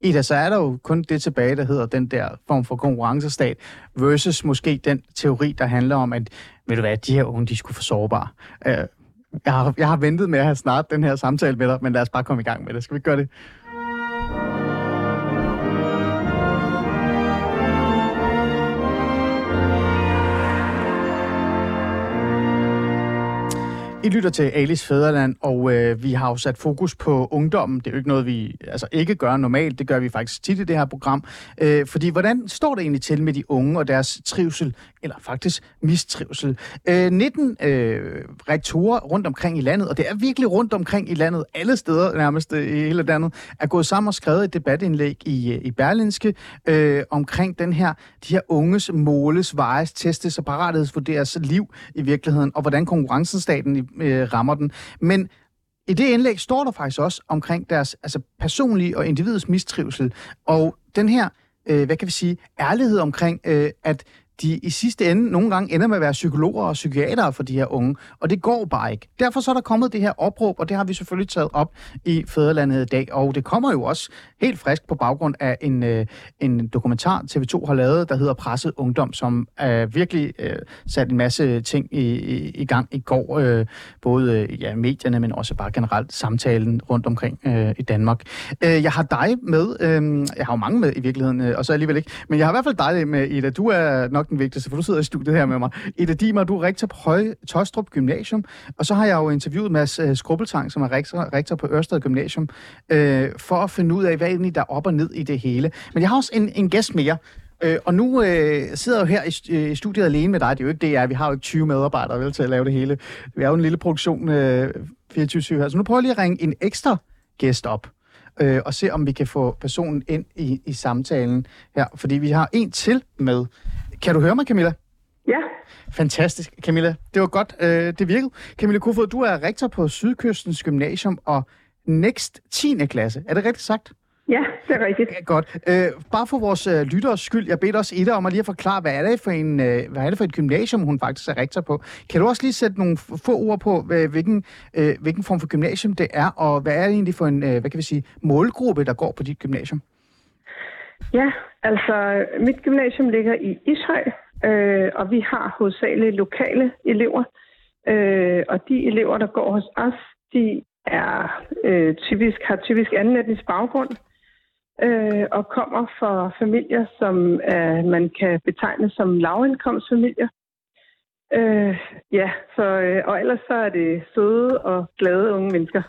Ida, så er der jo kun det tilbage, der hedder den der form for konkurrencestat, versus måske den teori, der handler om, at ved du hvad, de her unge, de skulle for sårbare. Øh, jeg har, jeg har ventet med at have snart den her samtale med dig, men lad os bare komme i gang med det. Skal vi gøre det? I lytter til Alice Fæderland, og øh, vi har jo sat fokus på ungdommen. Det er jo ikke noget, vi altså, ikke gør normalt. Det gør vi faktisk tit i det her program. Øh, fordi hvordan står det egentlig til med de unge og deres trivsel, eller faktisk mistrivsel? Øh, 19 øh, rektorer rundt omkring i landet, og det er virkelig rundt omkring i landet, alle steder nærmest øh, i hele landet, er gået sammen og skrevet et debatindlæg i, øh, i Berlinske øh, omkring den her, de her unges måles, vejes, testes og parathedsvurderes liv i virkeligheden, og hvordan konkurrencestaten øh, rammer den. Men i det indlæg står der faktisk også omkring deres altså personlige og individets mistrivsel, og den her, øh, hvad kan vi sige, ærlighed omkring, øh, at de i sidste ende nogle gange ender med at være psykologer og psykiatere for de her unge, og det går bare ikke. Derfor så er der kommet det her opråb, og det har vi selvfølgelig taget op i Fæderlandet i dag, og det kommer jo også helt frisk på baggrund af en, øh, en dokumentar, TV2 har lavet, der hedder Presset Ungdom, som er virkelig øh, sat en masse ting i, i, i gang i går, øh, både øh, ja, medierne, men også bare generelt samtalen rundt omkring øh, i Danmark. Øh, jeg har dig med, øh, jeg har jo mange med i virkeligheden, øh, og så alligevel ikke, men jeg har i hvert fald dig med, Ida. Du er nok den vigtigste, for du sidder i studiet her med mig. Ida Dimer, du er rektor på Høje Tostrup Gymnasium, og så har jeg jo interviewet Mads øh, Skrubbeltang, som er rektor, rektor på Ørsted Gymnasium, øh, for at finde ud af, hvad egentlig der er op og ned i det hele. Men jeg har også en, en gæst mere, Øh, og nu øh, sidder jeg jo her i, øh, i studiet alene med dig. Det er jo ikke det, jeg er. Vi har jo ikke 20 medarbejdere vel, til at lave det hele. Vi er jo en lille produktion øh, 24-7 her. Så nu prøver jeg lige at ringe en ekstra gæst op. Øh, og se, om vi kan få personen ind i, i samtalen her. Fordi vi har en til med. Kan du høre mig, Camilla? Ja. Fantastisk, Camilla. Det var godt, øh, det virkede. Camilla Kofod, du er rektor på Sydkystens Gymnasium og Next 10. klasse. Er det rigtigt sagt? Ja, det er rigtigt. Ja, godt. Øh, bare for vores øh, lytteres skyld, jeg beder også Ida om at lige at forklare, hvad er det for, en, øh, hvad er det for et gymnasium, hun faktisk er rektor på. Kan du også lige sætte nogle få ord på, hvad, hvilken, øh, hvilken form for gymnasium det er, og hvad er det egentlig for en øh, hvad kan vi sige, målgruppe, der går på dit gymnasium? Ja, altså mit gymnasium ligger i Ishøj, øh, og vi har hovedsageligt lokale elever. Øh, og de elever, der går hos os, de er øh, typisk, har typisk anden etnisk baggrund. øh, og kommer fra familier, som øh, man kan betegne som lavindkomstfamilier. Øh, ja, så, øh, og ellers så er det søde og glade unge mennesker.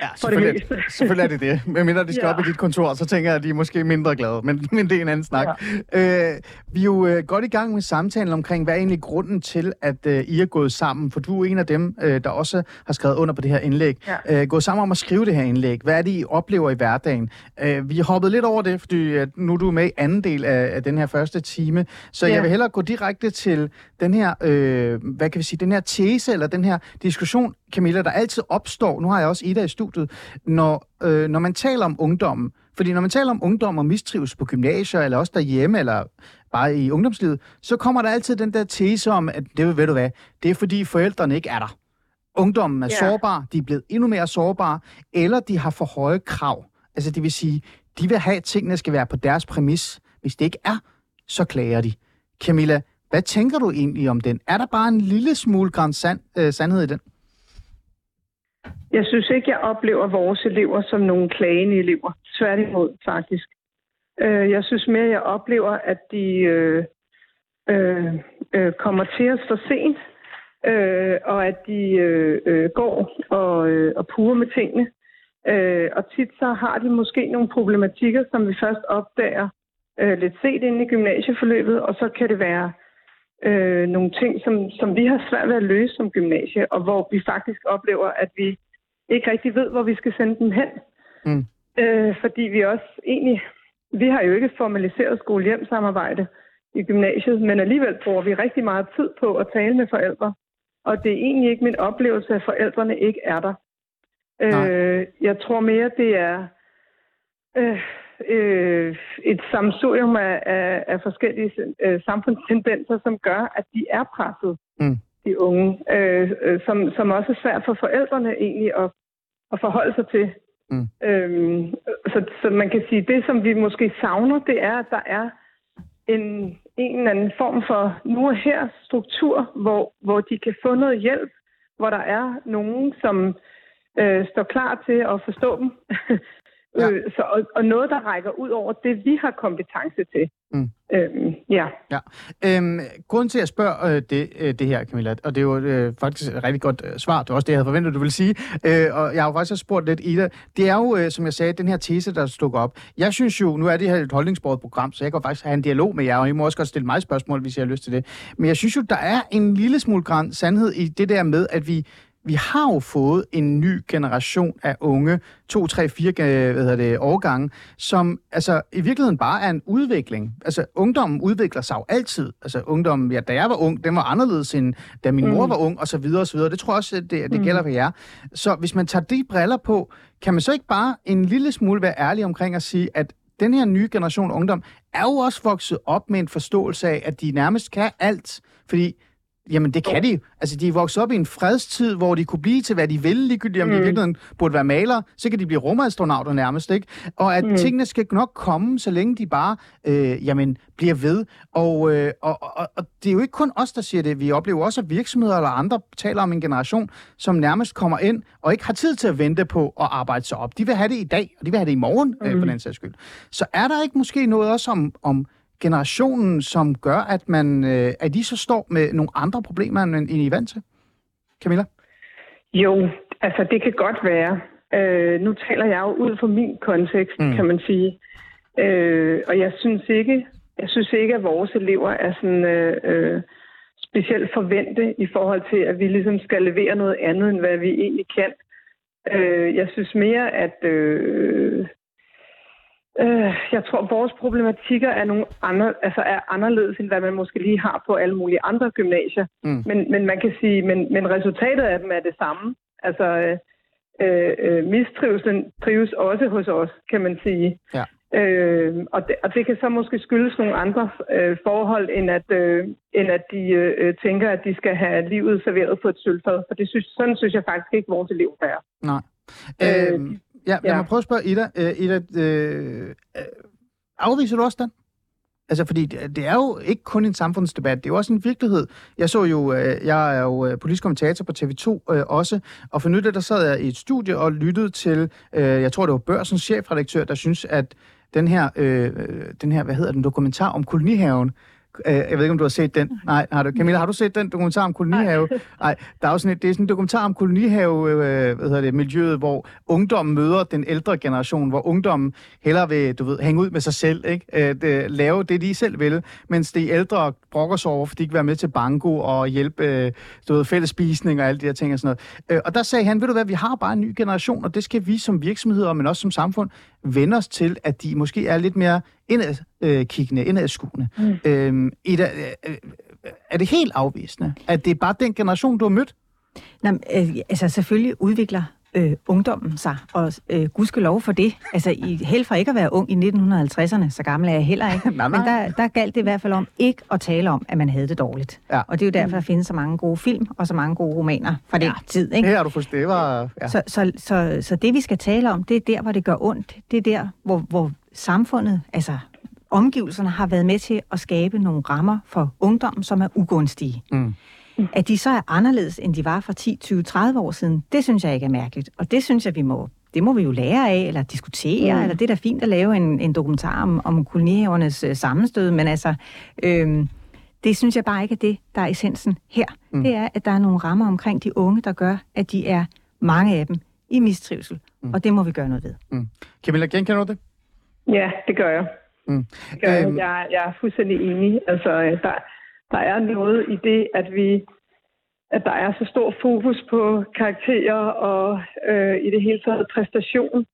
Ja, selvfølgelig, det selvfølgelig er det det. Men mindre de skal ja. op i dit kontor, så tænker jeg, at de er måske mindre glade, men, men det er en anden snak. Ja. Øh, vi er jo øh, godt i gang med samtalen omkring, hvad er egentlig grunden til, at øh, I er gået sammen? For du er en af dem, øh, der også har skrevet under på det her indlæg. Ja. Øh, gået sammen om at skrive det her indlæg. Hvad er det, I oplever i hverdagen? Øh, vi har hoppet lidt over det, fordi at nu er du med i anden del af, af den her første time, så ja. jeg vil hellere gå direkte til den her øh, hvad kan vi sige, den her tese eller den her diskussion, Camilla, der altid opstår, nu har jeg også Ida i studiet, når, øh, når man taler om ungdommen. Fordi når man taler om ungdom og mistrives på gymnasier, eller også derhjemme, eller bare i ungdomslivet, så kommer der altid den der tese om, at det ved du hvad, det er fordi forældrene ikke er der. Ungdommen er yeah. sårbar, de er blevet endnu mere sårbare, eller de har for høje krav. Altså det vil sige, de vil have, at tingene skal være på deres præmis. Hvis det ikke er, så klager de. Camilla, hvad tænker du egentlig om den? Er der bare en lille smule græns sand, øh, sandhed i den? Jeg synes ikke, jeg oplever vores elever som nogle klagende elever. Tværtimod, faktisk. Øh, jeg synes mere, jeg oplever, at de øh, øh, øh, kommer til os for sent, øh, og at de øh, øh, går og, øh, og purer med tingene. Øh, og tit så har de måske nogle problematikker, som vi først opdager øh, lidt set inde i gymnasieforløbet, og så kan det være øh, nogle ting, som, som vi har svært ved at løse som gymnasie, og hvor vi faktisk oplever, at vi ikke rigtig ved, hvor vi skal sende dem hen. Mm. Øh, fordi vi også egentlig, vi har jo ikke formaliseret skole-hjem-samarbejde i gymnasiet, men alligevel bruger vi rigtig meget tid på at tale med forældre. Og det er egentlig ikke min oplevelse, at forældrene ikke er der. Øh, jeg tror mere, det er øh, øh, et samsurium af, af, af forskellige øh, samfundstendenser, som gør, at de er presset, mm. de unge, øh, øh, som, som også er svært for forældrene egentlig at, at forholde sig til. Mm. Øhm, så, så man kan sige, det som vi måske savner, det er, at der er en, en eller anden form for nu og her struktur, hvor, hvor de kan få noget hjælp, hvor der er nogen, som øh, står klar til at forstå dem, Ja. Øh, så, og, og noget, der rækker ud over det, vi har kompetence til. Mm. Øhm, ja. ja. Øhm, grunden til, at jeg spørger øh, det, øh, det her, Camilla, og det er jo øh, faktisk et rigtig godt øh, svar, det var også det, jeg havde forventet, du ville sige, øh, og jeg har jo faktisk spurgt lidt Ida, det er jo, øh, som jeg sagde, den her tese, der stukker op. Jeg synes jo, nu er det her et holdningsbordet program, så jeg kan faktisk have en dialog med jer, og I må også godt stille mig spørgsmål, hvis jeg har lyst til det. Men jeg synes jo, der er en lille smule græn sandhed i det der med, at vi vi har jo fået en ny generation af unge, to, tre, fire hvad hedder det, årgange, som altså i virkeligheden bare er en udvikling. Altså ungdommen udvikler sig jo altid. Altså ungdommen, ja, da jeg var ung, den var anderledes end da min mm. mor var ung, og så videre og så videre. Det tror jeg også, det, det mm. gælder for jer. Så hvis man tager de briller på, kan man så ikke bare en lille smule være ærlig omkring at sige, at den her nye generation ungdom er jo også vokset op med en forståelse af, at de nærmest kan alt. Fordi Jamen, det kan de. Altså, de er vokset op i en fredstid, hvor de kunne blive til, hvad de vil, ligegyldigt om mm. de i virkeligheden burde være malere. Så kan de blive rumastronater nærmest, ikke? Og at mm. tingene skal nok komme, så længe de bare, øh, jamen, bliver ved. Og, øh, og, og, og det er jo ikke kun os, der siger det. Vi oplever også, at virksomheder eller andre taler om en generation, som nærmest kommer ind og ikke har tid til at vente på at arbejde sig op. De vil have det i dag, og de vil have det i morgen, mm. øh, for den sags skyld. Så er der ikke måske noget også om, om generationen, som gør, at man øh, at de så står med nogle andre problemer, end, end I er vant til? Camilla? Jo, altså det kan godt være. Øh, nu taler jeg jo ud fra min kontekst, mm. kan man sige. Øh, og jeg synes ikke, jeg synes ikke, at vores elever er sådan øh, øh, specielt forvente i forhold til, at vi ligesom skal levere noget andet, end hvad vi egentlig kan. Øh, jeg synes mere, at øh, Øh, jeg tror, vores problematikker er, nogle andre, altså er anderledes, end hvad man måske lige har på alle mulige andre gymnasier. Mm. Men, men man kan sige, men, men resultatet af dem er det samme. Altså, øh, øh, mistrivselen trives også hos os, kan man sige. Ja. Øh, og, det, og det kan så måske skyldes nogle andre øh, forhold, end at, øh, end at de øh, tænker, at de skal have livet serveret på et sølvfad. For det synes, sådan synes jeg faktisk ikke, vores elever er. Nej. Øh, øh, Ja, lad ja. mig prøve at spørge Ida. Uh, Ida, uh, uh, afviser du også den? Altså, fordi det, det er jo ikke kun en samfundsdebat, det er jo også en virkelighed. Jeg så jo, uh, jeg er jo politisk kommentator på TV2 uh, også, og for nylig der sad jeg i et studie og lyttede til, uh, jeg tror det var Børsens chefredaktør, der synes, at den her, øh, den her, hvad hedder den, dokumentar om kolonihaven, Øh, jeg ved ikke, om du har set den. Nej, har du, Camilla, har du set den dokumentar om kolonihave? Nej, der er jo sådan et, det er sådan en dokumentar om kolonihave, øh, hvad hedder det, miljøet, hvor ungdommen møder den ældre generation, hvor ungdommen hellere vil, du ved, hænge ud med sig selv, ikke? Øh, det, lave det, de selv vil, mens de ældre brokker sig over, fordi de ikke være med til banko og hjælpe, øh, du ved, fællespisning og alle de her ting og sådan noget. Øh, og der sagde han, ved du hvad, vi har bare en ny generation, og det skal vi som virksomheder, men også som samfund, vende os til, at de måske er lidt mere indadkiggende, indadskuende. Mm. Øhm, Ida, øh, er det helt afvisende, at det er bare den generation, du har mødt? Nå, øh, altså selvfølgelig udvikler øh, ungdommen sig, og øh, gudskelov for det. Altså, i, held for ikke at være ung i 1950'erne, så gammel er jeg heller ikke. nej, nej. Men der, der galt det i hvert fald om ikke at tale om, at man havde det dårligt. Ja. Og det er jo derfor, der findes så mange gode film og så mange gode romaner fra den ja. tid. Ikke? Det har du forstået. Det var... Ja. Så, så, så, så det, vi skal tale om, det er der, hvor det gør ondt. Det er der, hvor, hvor samfundet, altså omgivelserne, har været med til at skabe nogle rammer for ungdommen, som er ugunstige. Mm. At de så er anderledes, end de var for 10, 20, 30 år siden, det synes jeg ikke er mærkeligt. Og det synes jeg, vi må det må vi jo lære af, eller diskutere, mm. eller det er da fint at lave en, en dokumentar om, om kolonihavernes øh, sammenstød, men altså, øh, det synes jeg bare ikke er det, der er essensen her. Mm. Det er, at der er nogle rammer omkring de unge, der gør, at de er, mange af dem, i mistrivsel, mm. og det må vi gøre noget ved. Mm. Camilla, genkender du det? Ja, det gør jeg. Mm. Det gør jeg. Øhm. jeg. Jeg er fuldstændig enig. Altså, der, der er noget i det, at vi at der er så stor fokus på karakterer og øh, i det hele taget præstation,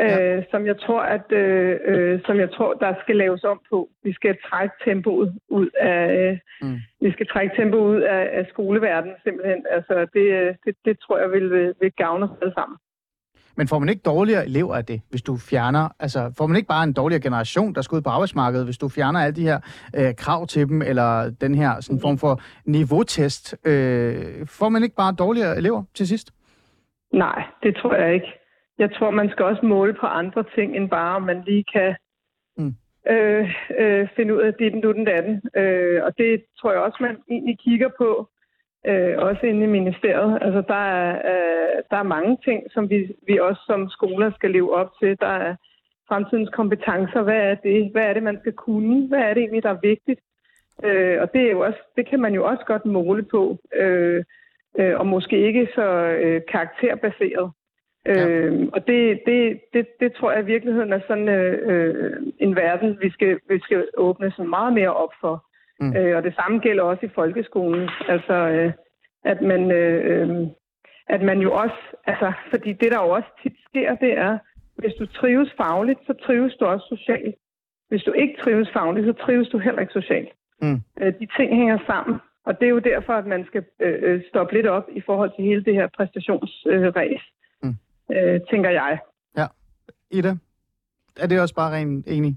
øh, ja. som jeg tror, at øh, øh, som jeg tror, der skal laves om på. Vi skal trække tempoet ud af mm. vi skal trække tempoet ud af, af skoleverdenen simpelthen. Altså det, det, det tror jeg vil, vil gavne os alle sammen. Men får man ikke dårligere elever af det, hvis du fjerner, altså får man ikke bare en dårligere generation, der skal ud på arbejdsmarkedet, hvis du fjerner alle de her øh, krav til dem, eller den her sådan form for niveautest, øh, får man ikke bare dårligere elever til sidst? Nej, det tror jeg ikke. Jeg tror, man skal også måle på andre ting, end bare, om man lige kan mm. øh, øh, finde ud af det, den, du, den, datten. Øh, og det tror jeg også, man egentlig kigger på øh, også inde i ministeriet. Altså, der er, øh, der er mange ting, som vi, vi også som skoler skal leve op til. Der er fremtidens kompetencer. Hvad er det? Hvad er det, man skal kunne? Hvad er det egentlig, der er vigtigt? Øh, og det, er jo også, det kan man jo også godt måle på. Øh, øh, og måske ikke så øh, karakterbaseret. Ja. Øh, og det, det, det, det tror jeg i virkeligheden er sådan øh, en verden, vi skal, vi skal åbne så meget mere op for. Mm. Øh, og det samme gælder også i folkeskolen. Altså, øh, at man, øh, øh, at man jo også, altså, fordi det der jo også tit sker, det er, hvis du trives fagligt, så trives du også socialt. Hvis du ikke trives fagligt, så trives du heller ikke socialt. Mm. Øh, de ting hænger sammen. Og det er jo derfor, at man skal øh, øh stoppe lidt op i forhold til hele det her præstationsræs, øh, mm. øh, tænker jeg. Ja. Ida, er det også bare rent enig?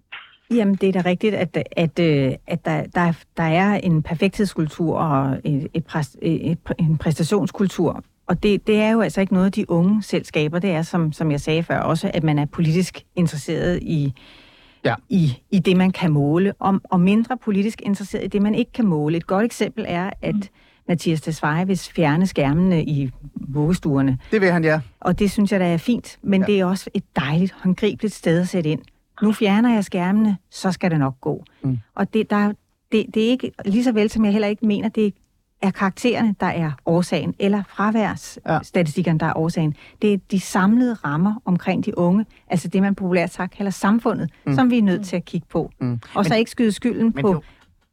Jamen, det er da rigtigt, at, at, øh, at der, der, der er en perfekthedskultur og et, et, præst, et, en præstationskultur. Og det, det er jo altså ikke noget, de unge selv skaber. Det er, som, som jeg sagde før, også, at man er politisk interesseret i, ja. i, i det, man kan måle, og, og mindre politisk interesseret i det, man ikke kan måle. Et godt eksempel er, at mm. Mathias Tesfaye vil fjerne skærmene i vuggestuerne. Det vil han, ja. Og det synes jeg, der er fint, men ja. det er også et dejligt, håndgribeligt sted at sætte ind nu fjerner jeg skærmene, så skal det nok gå. Mm. Og det, der, det, det er ikke, lige så vel som jeg heller ikke mener, det er karaktererne, der er årsagen, eller fraværsstatistikkerne, ja. der er årsagen. Det er de samlede rammer omkring de unge, altså det, man populært sagt kalder samfundet, mm. som vi er nødt til at kigge på. Mm. Og så men, ikke skyde skylden på... Du,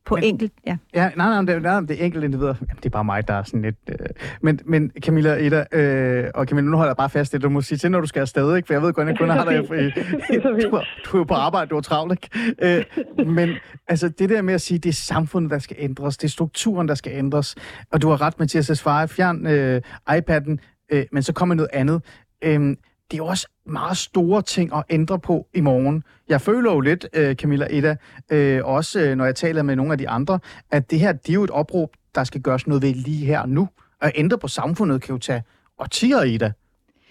på men, enkelt, ja. Ja, nej, nej, det, nej, det er enkelt individer. Jamen, det er bare mig, der er sådan lidt... Øh, men, men Camilla, Ida, øh, og Camilla, nu holder jeg bare fast det, du må sige til, når du skal afsted, ikke? For jeg ved godt, at jeg kun har dig i... Du, du er på arbejde, du er travlt, ikke? Øh, men altså, det der med at sige, det er samfundet, der skal ændres, det er strukturen, der skal ændres, og du har ret, Mathias Esfare, fjern øh, iPad'en, øh, men så kommer noget andet. Øh, det er jo også meget store ting at ændre på i morgen. Jeg føler jo lidt, øh, Camilla Eda, øh, også øh, når jeg taler med nogle af de andre, at det her, det er jo et opråb, der skal gøres noget ved lige her nu. At ændre på samfundet kan jo tage årtier, Ida.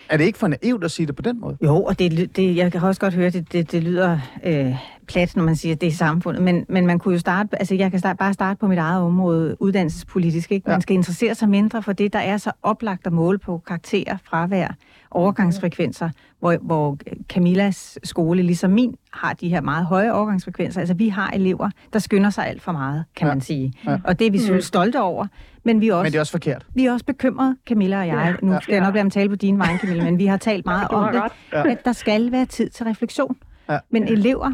Er det ikke for naivt at sige det på den måde? Jo, og det, det, jeg kan også godt høre, det, det, det lyder øh, plat, når man siger, at det er samfundet. Men, men man kunne jo starte, altså jeg kan start, bare starte på mit eget område, uddannelsespolitisk. Ikke? Man ja. skal interessere sig mindre for det, der er så oplagt at måle på karakterer, fravær, overgangsfrekvenser, hvor, hvor Camillas skole, ligesom min, har de her meget høje overgangsfrekvenser. Altså vi har elever, der skynder sig alt for meget, kan ja. man sige. Ja. Og det er vi selvfølgelig stolte over. Men, vi er også, men det er også forkert. Vi er også bekymrede, Camilla og jeg. Ja. Nu skal ja. jeg nok lade dem tale på din vej, Camilla, men vi har talt meget om det, ja. at der skal være tid til refleksion. Ja. Men elever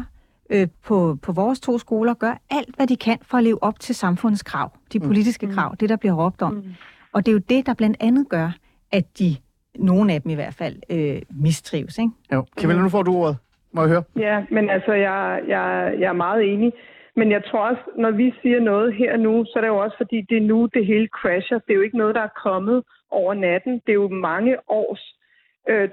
øh, på, på vores to skoler gør alt, hvad de kan for at leve op til samfundets krav, de mm. politiske mm. krav, det der bliver råbt om. Mm. Og det er jo det, der blandt andet gør, at de, nogle af dem i hvert fald, øh, mistrives. Ikke? Jo. Camilla, nu får du ordet. Må jeg høre? Ja, men altså, jeg, jeg, jeg er meget enig. Men jeg tror også, når vi siger noget her nu, så er det jo også, fordi det er nu, det hele crasher. Det er jo ikke noget, der er kommet over natten. Det er jo mange års øh,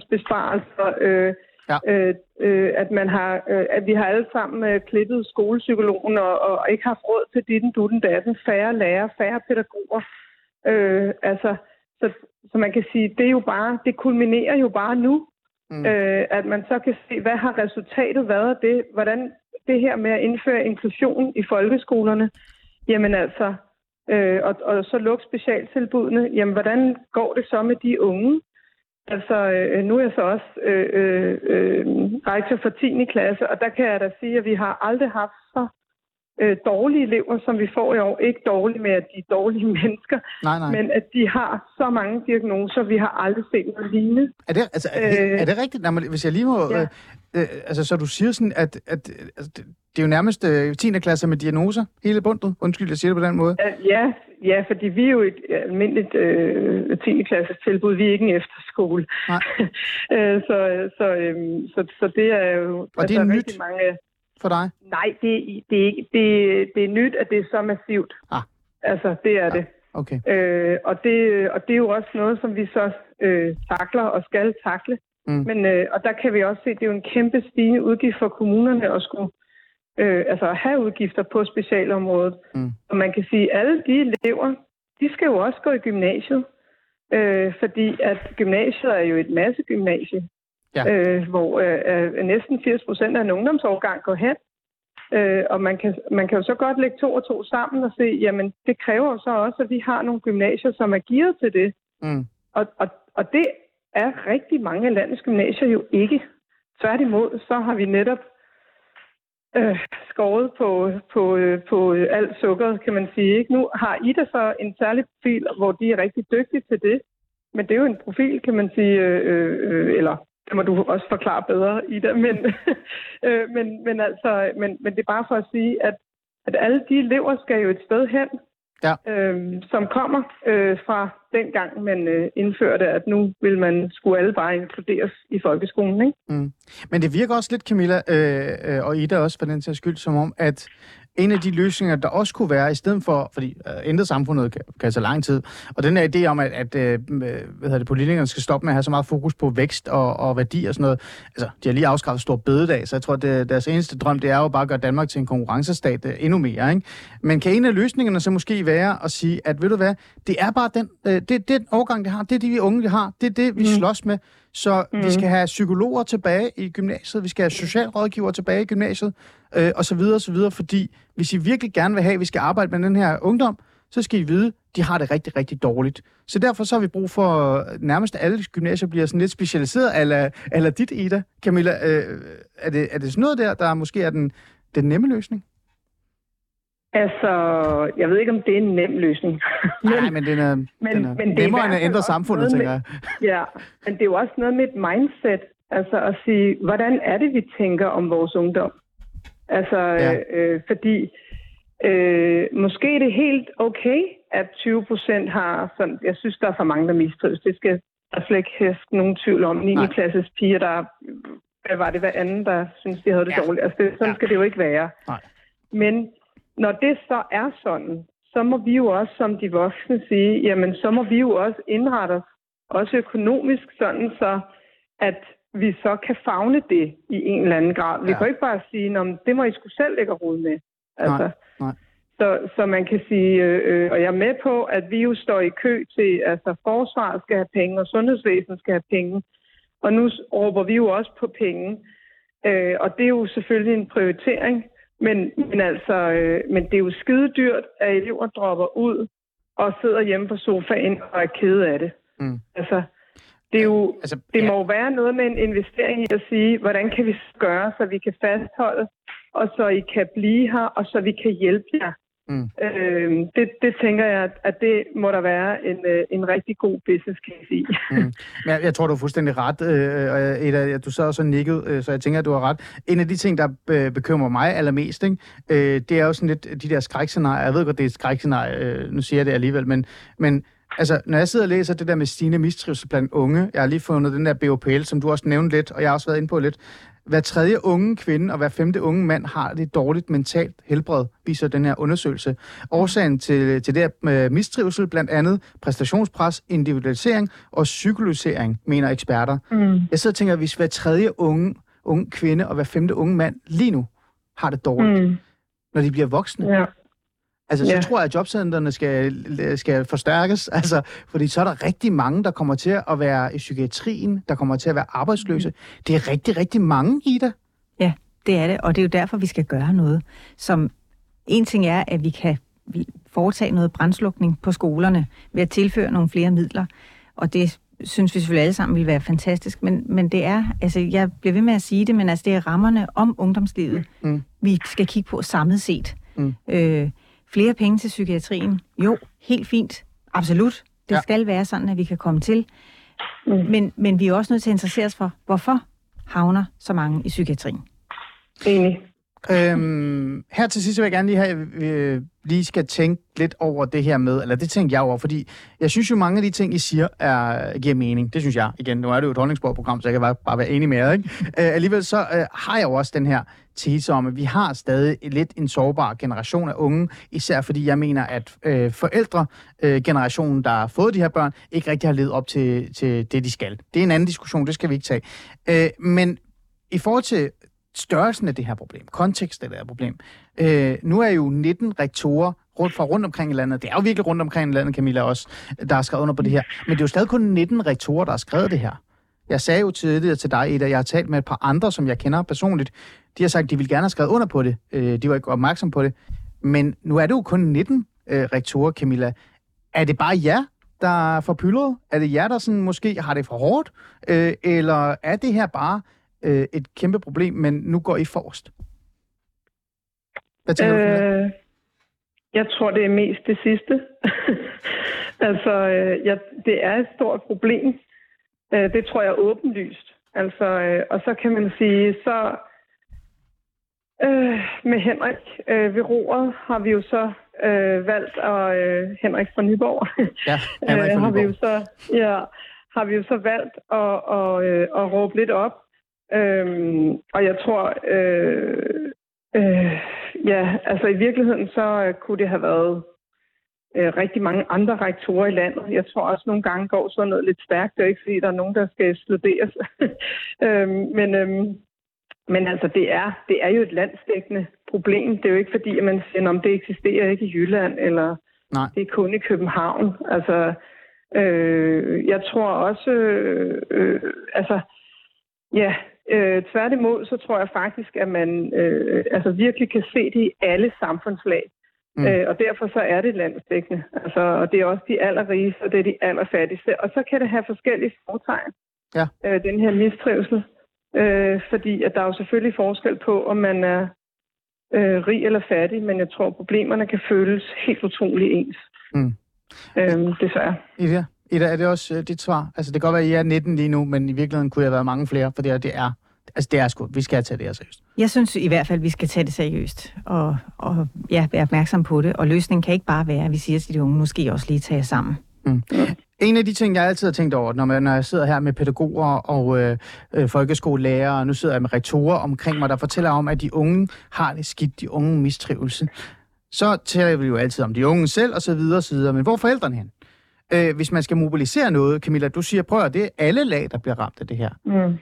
2% besparelser. Øh, ja. øh, øh, at man har, øh, at vi har alle sammen øh, klippet skolepsykologen og, og ikke haft råd til ditten, dutten, datten, færre lærere, færre pædagoger. Øh, altså, så, så man kan sige, det er jo bare, det kulminerer jo bare nu. Mm. Øh, at man så kan se, hvad har resultatet været af det? Hvordan det her med at indføre inklusion i folkeskolerne, jamen altså, øh, og, og så lukke specialtilbudene, jamen hvordan går det så med de unge? Altså, øh, nu er jeg så også øh, øh, øh rektor for 10. klasse, og der kan jeg da sige, at vi har aldrig haft så øh, dårlige elever, som vi får i år. Ikke dårlige med, at de er dårlige mennesker, nej, nej. men at de har så mange diagnoser, vi har aldrig set noget lignende. Er det, altså, er, øh, er det rigtigt? Når man, hvis jeg lige må... Ja. Øh, øh, altså, så du siger sådan, at, at altså, det, det er jo nærmest øh, 10. klasse med diagnoser, hele bundet. Undskyld, jeg siger det på den måde. Ja, ja fordi vi er jo et almindeligt øh, 10. klasses tilbud. Vi er ikke en efterskole. Nej. Øh, så, så, øh, så, så det er jo... Og det er altså, nyt mange, for dig? Nej, det, det, er, ikke, det, det er nyt, at det er så massivt. Ah. Altså, det er ja. det. Okay. Øh, og, det, og det er jo også noget, som vi så øh, takler og skal takle. Mm. Men, øh, og der kan vi også se, at det er jo en kæmpe stigende udgift for kommunerne at skulle øh, altså have udgifter på specialområdet. Mm. Og man kan sige, at alle de elever, de skal jo også gå i gymnasiet. Øh, fordi at gymnasiet er jo et masse gymnasie, ja. øh, hvor øh, øh, næsten 80 procent af en ungdomsårgang går hen. Øh, og man kan, man kan jo så godt lægge to og to sammen og se, jamen det kræver så også, at vi har nogle gymnasier, som er gearet til det. Mm. Og, og, og det er rigtig mange af landets gymnasier jo ikke. Tværtimod, så har vi netop øh, skåret på, på, øh, på alt sukkeret, kan man sige. Ikke? Nu har Ida så en særlig profil, hvor de er rigtig dygtige til det. Men det er jo en profil, kan man sige, øh, øh, eller det må du også forklare bedre, Ida. Men, øh, men, men, altså, men, men det er bare for at sige, at, at alle de elever skal jo et sted hen, ja. øh, som kommer øh, fra den gang, man øh, indførte, at nu vil man skulle alle bare inkluderes i folkeskolen. Ikke? Mm. Men det virker også lidt, Camilla, øh, øh, og Ida også for den sags skyld, som om, at en af de løsninger, der også kunne være, i stedet for, fordi uh, ændre samfundet kan, kan tage lang tid, og den her idé om, at, at uh, hvad hedder det, politikerne skal stoppe med at have så meget fokus på vækst og, og værdi og sådan noget. Altså, de har lige afskaffet stor bededag, så jeg tror, at deres eneste drøm, det er jo bare at gøre Danmark til en konkurrencestat uh, endnu mere. Ikke? Men kan en af løsningerne så måske være at sige, at ved du hvad, det er bare den, uh, det, det den overgang, det har, det er de vi unge, vi har, det er det, vi mm. slås med. Så mm. vi skal have psykologer tilbage i gymnasiet, vi skal have socialrådgiver tilbage i gymnasiet, øh, og så videre, og så videre, fordi hvis I virkelig gerne vil have, at vi skal arbejde med den her ungdom, så skal I vide, de har det rigtig, rigtig dårligt. Så derfor så har vi brug for, nærmest alle gymnasier bliver sådan lidt specialiseret, eller, eller dit, Ida. Camilla, øh, er, det, er det sådan noget der, der måske er den, den nemme løsning? Altså, jeg ved ikke, om det er en nem løsning. men, Nej, men den er, men, den er men det nemmere end at ændre samfundet, tænker jeg. Ja, men det er jo også noget med et mindset. Altså at sige, hvordan er det, vi tænker om vores ungdom? Altså, ja. øh, fordi øh, måske er det helt okay, at 20 procent har sådan, jeg synes, der er for mange, der mistrives. Det skal der slet ikke hæske nogen tvivl om. 9. klasses piger, der hvad var det hver anden, der synes, de havde det ja. dårligt. Altså, det, sådan ja. skal det jo ikke være. Nej. Men når det så er sådan, så må vi jo også som de voksne sige, jamen så må vi jo også indrette os, også økonomisk sådan, så at vi så kan fagne det i en eller anden grad. Vi ja. kan ikke bare sige, at det må I skulle selv lægge råd med. Altså, nej, nej. Så, så man kan sige, øh, og jeg er med på, at vi jo står i kø til, altså forsvaret skal have penge, og sundhedsvæsenet skal have penge. Og nu råber vi jo også på penge. Øh, og det er jo selvfølgelig en prioritering. Men, men altså, øh, men det er jo skide dyrt, at elever dropper ud og sidder hjemme på sofaen og er kede af det. Mm. Altså, det, er jo, altså, det må jo være noget med en investering i at sige, hvordan kan vi gøre, så vi kan fastholde, og så I kan blive her, og så vi kan hjælpe jer. Mm. Øh, det, det tænker jeg, at det må der være en, øh, en rigtig god business case i. mm. Men jeg, jeg tror, du har fuldstændig ret, øh, Eda. Du sad også nikket, øh, så jeg tænker, at du har ret. En af de ting, der bekymrer mig allermest, ikke, øh, det er jo sådan lidt de der skrækscenarier. Jeg ved godt, det er et skrækscenarie, øh, nu siger jeg det alligevel, men, men Altså, når jeg sidder og læser det der med stigende mistrivsel blandt unge, jeg har lige fundet den der BOPL, som du også nævnte lidt, og jeg har også været inde på lidt. Hver tredje unge kvinde og hver femte unge mand har det dårligt mentalt helbred, viser den her undersøgelse. Årsagen til, til det her mistrivsel blandt andet præstationspres, individualisering og psykologisering, mener eksperter. Mm. Jeg sidder og tænker, hvis hver tredje unge, unge kvinde og hver femte unge mand lige nu har det dårligt, mm. når de bliver voksne, ja Altså, så ja. tror jeg, at jobcentrene skal, skal forstærkes, altså, fordi så er der rigtig mange, der kommer til at være i psykiatrien, der kommer til at være arbejdsløse. Det er rigtig, rigtig mange, Ida. Ja, det er det, og det er jo derfor, vi skal gøre noget. Som en ting er, at vi kan foretage noget brændslukning på skolerne ved at tilføre nogle flere midler, og det synes vi selvfølgelig alle sammen vil være fantastisk, men, men det er, altså jeg bliver ved med at sige det, men altså det er rammerne om ungdomslivet, mm. vi skal kigge på samlet set. Mm. Øh, Flere penge til psykiatrien? Jo, helt fint. Absolut. Det ja. skal være sådan, at vi kan komme til. Mm. Men, men vi er også nødt til at interessere os for, hvorfor havner så mange i psykiatrien. Enig. Øhm, her til sidst vil jeg gerne lige have, at vi øh, lige skal tænke lidt over det her med, eller det tænker jeg over, fordi jeg synes jo, mange af de ting, I siger, er, giver mening. Det synes jeg. Igen, nu er det jo et holdningsborgprogram, så jeg kan bare, bare være enig med jer. Ikke? Øh, alligevel så øh, har jeg jo også den her tese om, at vi har stadig lidt en sårbar generation af unge, især fordi jeg mener, at øh, forældre, øh, generationen, der har fået de her børn, ikke rigtig har levet op til, til det, de skal. Det er en anden diskussion, det skal vi ikke tage. Øh, men i forhold til størrelsen af det her problem, kontekst af det her problem. Øh, nu er jo 19 rektorer rundt fra rundt omkring i landet. Det er jo virkelig rundt omkring i landet, Camilla, også, der har skrevet under på det her. Men det er jo stadig kun 19 rektorer, der har skrevet det her. Jeg sagde jo tidligere til dig, Ida, jeg har talt med et par andre, som jeg kender personligt. De har sagt, at de vil gerne have skrevet under på det. Øh, de var ikke opmærksom på det. Men nu er det jo kun 19 øh, rektorer, Camilla. Er det bare jer, der er for pyldret? Er det jer, der sådan måske har det for hårdt? Øh, eller er det her bare øh, et kæmpe problem, men nu går I forrest? Hvad tænker øh, du Jeg tror, det er mest det sidste. altså, øh, jeg, det er et stort problem. Øh, det tror jeg er åbenlyst. Altså, øh, og så kan man sige, så øh, med Henrik øh, ved roret har vi jo så øh, valgt, og øh, Henrik fra Nyborg, ja, Henrik fra Nyborg. har vi jo så, ja, har vi jo så valgt at, at, øh, at råbe lidt op Øhm, og jeg tror, øh, øh, ja, altså i virkeligheden så øh, kunne det have været øh, rigtig mange andre rektorer i landet. Jeg tror også nogle gange går sådan noget lidt stærkt. Det er ikke fordi, der er nogen, der skal studeres. øhm, men, øhm, men altså, det er, det er jo et landsdækkende problem. Det er jo ikke fordi, at man siger, om det eksisterer ikke i Jylland, eller Nej. det er kun i København. Altså, øh, jeg tror også, øh, øh, altså, ja, Øh, tværtimod, så tror jeg faktisk, at man øh, altså virkelig kan se det i alle samfundslag. Mm. Øh, og derfor så er det landsdækkende. Altså, og det er også de allerrigeste, og det er de allerfattigste. Og så kan det have forskellige fortegn, ja. øh, den her mistrivsel. Øh, fordi at der er jo selvfølgelig forskel på, om man er øh, rig eller fattig, men jeg tror, at problemerne kan føles helt utrolig ens. Mm. Øh, desværre. Ja. Ida, er det også uh, dit svar? Altså, det kan godt være, at I er 19 lige nu, men i virkeligheden kunne jeg være mange flere, for det, det er Altså, det er sgu, vi skal tage det her seriøst. Jeg synes i hvert fald, vi skal tage det seriøst, og, og ja, være opmærksom på det. Og løsningen kan ikke bare være, at vi siger til de unge, nu skal I også lige tage sammen. Mm. En af de ting, jeg altid har tænkt over, når, man, når jeg sidder her med pædagoger og øh, øh, folkeskolelærere, og nu sidder jeg med rektorer omkring mig, der fortæller om, at de unge har det skidt, de unge mistrivelse, så taler vi jo altid om de unge selv, og så videre, og så videre. Men hvor er forældrene hen? Øh, hvis man skal mobilisere noget, Camilla, du siger, prøv at det er alle lag, der bliver ramt af det her. Mm.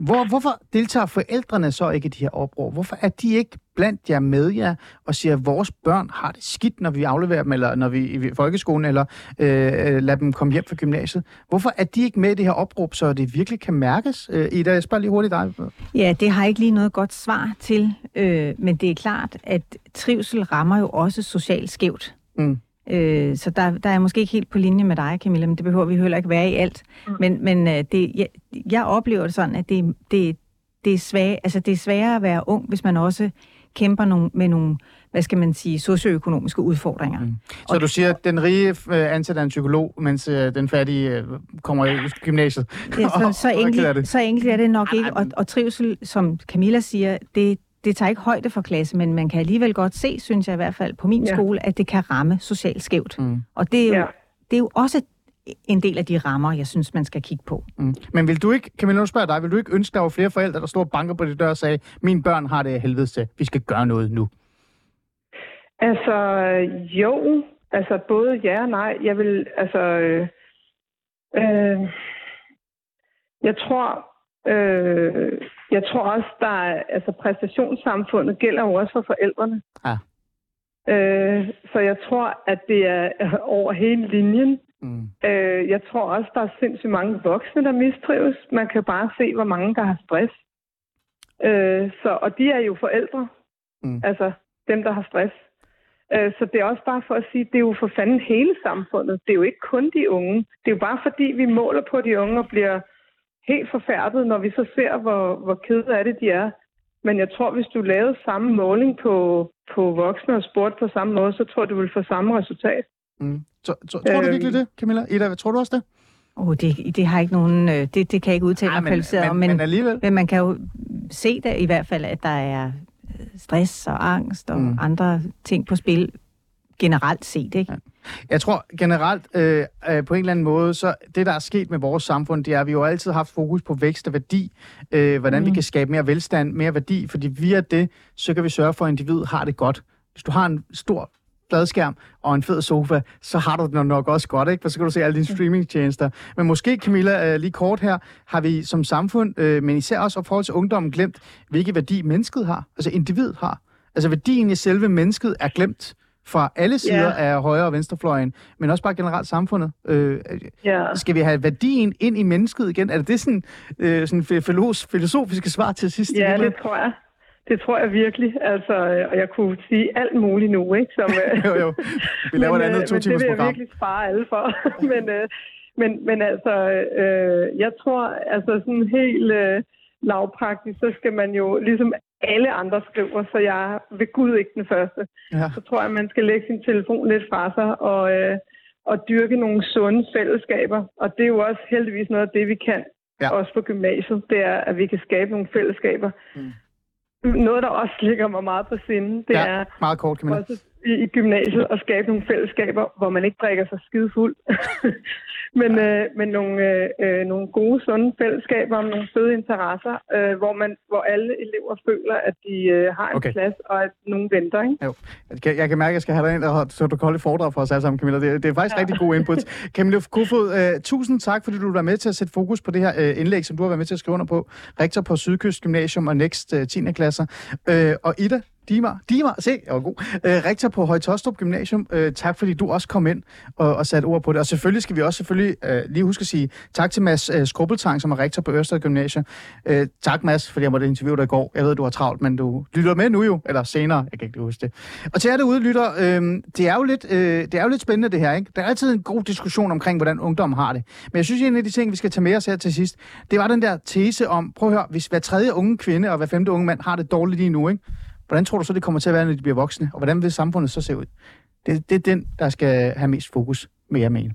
Hvor, hvorfor deltager forældrene så ikke i de her opråb? Hvorfor er de ikke blandt jer med jer og siger, at vores børn har det skidt, når vi afleverer dem, eller når vi i folkeskolen, eller øh, lader dem komme hjem fra gymnasiet? Hvorfor er de ikke med i det her opråb, så det virkelig kan mærkes? Øh, Ida, jeg spørger lige hurtigt dig. Ja, det har ikke lige noget godt svar til, øh, men det er klart, at trivsel rammer jo også socialt skævt. Mm. Øh, så der, der er jeg måske ikke helt på linje med dig, Camilla, men det behøver vi heller ikke være i alt. Mm. Men, men øh, det, jeg, jeg oplever det sådan, at det, det, det, er svag, altså det er sværere at være ung, hvis man også kæmper nogle, med nogle, hvad skal man sige, socioøkonomiske udfordringer. Mm. Så og du siger, at den rige øh, ansætter en psykolog, mens øh, den fattige øh, kommer i gymnasiet? Ja, så, så, enkelt, så enkelt er det nok ikke. Og, og trivsel, som Camilla siger, det, det tager ikke højde for klasse, men man kan alligevel godt se, synes jeg i hvert fald på min ja. skole, at det kan ramme socialt skævt. Mm. Og det er, jo, ja. det er jo også en del af de rammer, jeg synes, man skal kigge på. Mm. Men vil du ikke, Camilla, nu spørger dig, vil du ikke ønske, der var flere forældre, der stod og banker på de dør og sagde, mine børn har det helvede til, vi skal gøre noget nu? Altså, jo. Altså, både ja og nej. Jeg vil, altså... Øh, øh, jeg tror, Øh, jeg tror også, der er, altså præstationssamfundet gælder jo også for forældrene. Ja. Øh, så jeg tror, at det er over hele linjen. Mm. Øh, jeg tror også, der er sindssygt mange voksne, der mistrives. Man kan bare se, hvor mange, der har stress. Øh, så, og de er jo forældre. Mm. Altså dem, der har stress. Øh, så det er også bare for at sige, det er jo for fanden hele samfundet. Det er jo ikke kun de unge. Det er jo bare fordi, vi måler på de unge og bliver helt forfærdet, når vi så ser, hvor, hvor kede af det de er. Men jeg tror, hvis du lavede samme måling på, på voksne og sport på samme måde, så tror du, du vil få samme resultat. Mm. Så, så, tror du virkelig øhm. det, Camilla? Ida, tror du også det? Oh, det, det har ikke nogen, øh, det, det kan jeg ikke udtale mig kvalificeret om, men, men, alligevel. men man kan jo se det i hvert fald, at der er øh, stress og angst og mm. andre ting på spil generelt set, ikke? Ja. Jeg tror generelt øh, øh, på en eller anden måde, så det der er sket med vores samfund, det er, at vi jo altid har haft fokus på vækst og værdi, øh, hvordan mm. vi kan skabe mere velstand, mere værdi, fordi via det, så kan vi sørge for, at individet har det godt. Hvis du har en stor fladskærm og en fed sofa, så har du det nok også godt, ikke? For så kan du se alle dine streamingtjenester. Men måske, Camilla, øh, lige kort her, har vi som samfund, øh, men især også i forhold til ungdommen, glemt, hvilke værdi mennesket har, altså individet har. Altså værdien i selve mennesket er glemt fra alle sider yeah. af højre- og venstrefløjen, men også bare generelt samfundet. Øh, yeah. Skal vi have værdien ind i mennesket igen? Er det det sådan, øh, sådan filosofiske svar til sidst? Ja, det tror jeg. Det tror jeg virkelig. Altså, øh, og jeg kunne sige alt muligt nu, ikke? Som, øh, jo, jo. Vi laver men, et andet øh, to timers program. det vil jeg virkelig spare alle for. men, men, men altså, øh, jeg tror, altså sådan helt øh, lavpraktisk, så skal man jo ligesom alle andre skriver, så jeg vil Gud ikke den første. Ja. Så tror jeg, at man skal lægge sin telefon lidt fra sig og, øh, og dyrke nogle sunde fællesskaber. Og det er jo også heldigvis noget af det, vi kan, ja. også på gymnasiet, det er, at vi kan skabe nogle fællesskaber. Mm. Noget, der også ligger mig meget på sinde, det ja, er meget kort, kan man. også i, i gymnasiet at skabe nogle fællesskaber, hvor man ikke drikker sig skide fuld. men, øh, men nogle, øh, øh, nogle gode, sunde fællesskaber om nogle fede interesser, øh, hvor, man, hvor alle elever føler, at de øh, har en okay. plads, og at nogen venter. Ikke? Jo. Jeg, kan, mærke, at jeg skal have dig ind, og, så du kan holde foredrag for os alle sammen, Camilla. Det, det er faktisk ja. rigtig god input. Camilla Kofod, øh, tusind tak, fordi du var med til at sætte fokus på det her øh, indlæg, som du har været med til at skrive under på. Rektor på Sydkyst Gymnasium og Next øh, 10. klasser. Øh, og Ida, Dimar, Dimar, se, jeg var god. Øh, rektor på Højtostrup Gymnasium, øh, tak fordi du også kom ind og, og satte ord på det. Og selvfølgelig skal vi også selvfølgelig øh, lige huske at sige tak til Mads øh, Skrubbeltang, som er rektor på Ørsted Gymnasium. Øh, tak Mads, fordi jeg måtte interviewe dig i går. Jeg ved, du har travlt, men du lytter med nu jo, eller senere, jeg kan ikke huske det. Og til jer derude, lytter, øh, det, er jo lidt, øh, det er jo lidt spændende det her, ikke? Der er altid en god diskussion omkring, hvordan ungdom har det. Men jeg synes, en af de ting, vi skal tage med os her til sidst, det var den der tese om, prøv at høre, hvis hver tredje unge kvinde og hver femte unge mand har det dårligt lige nu, ikke? Hvordan tror du så, det kommer til at være, når de bliver voksne? Og hvordan vil samfundet så se ud? Det, det er den, der skal have mest fokus, med jeg mene.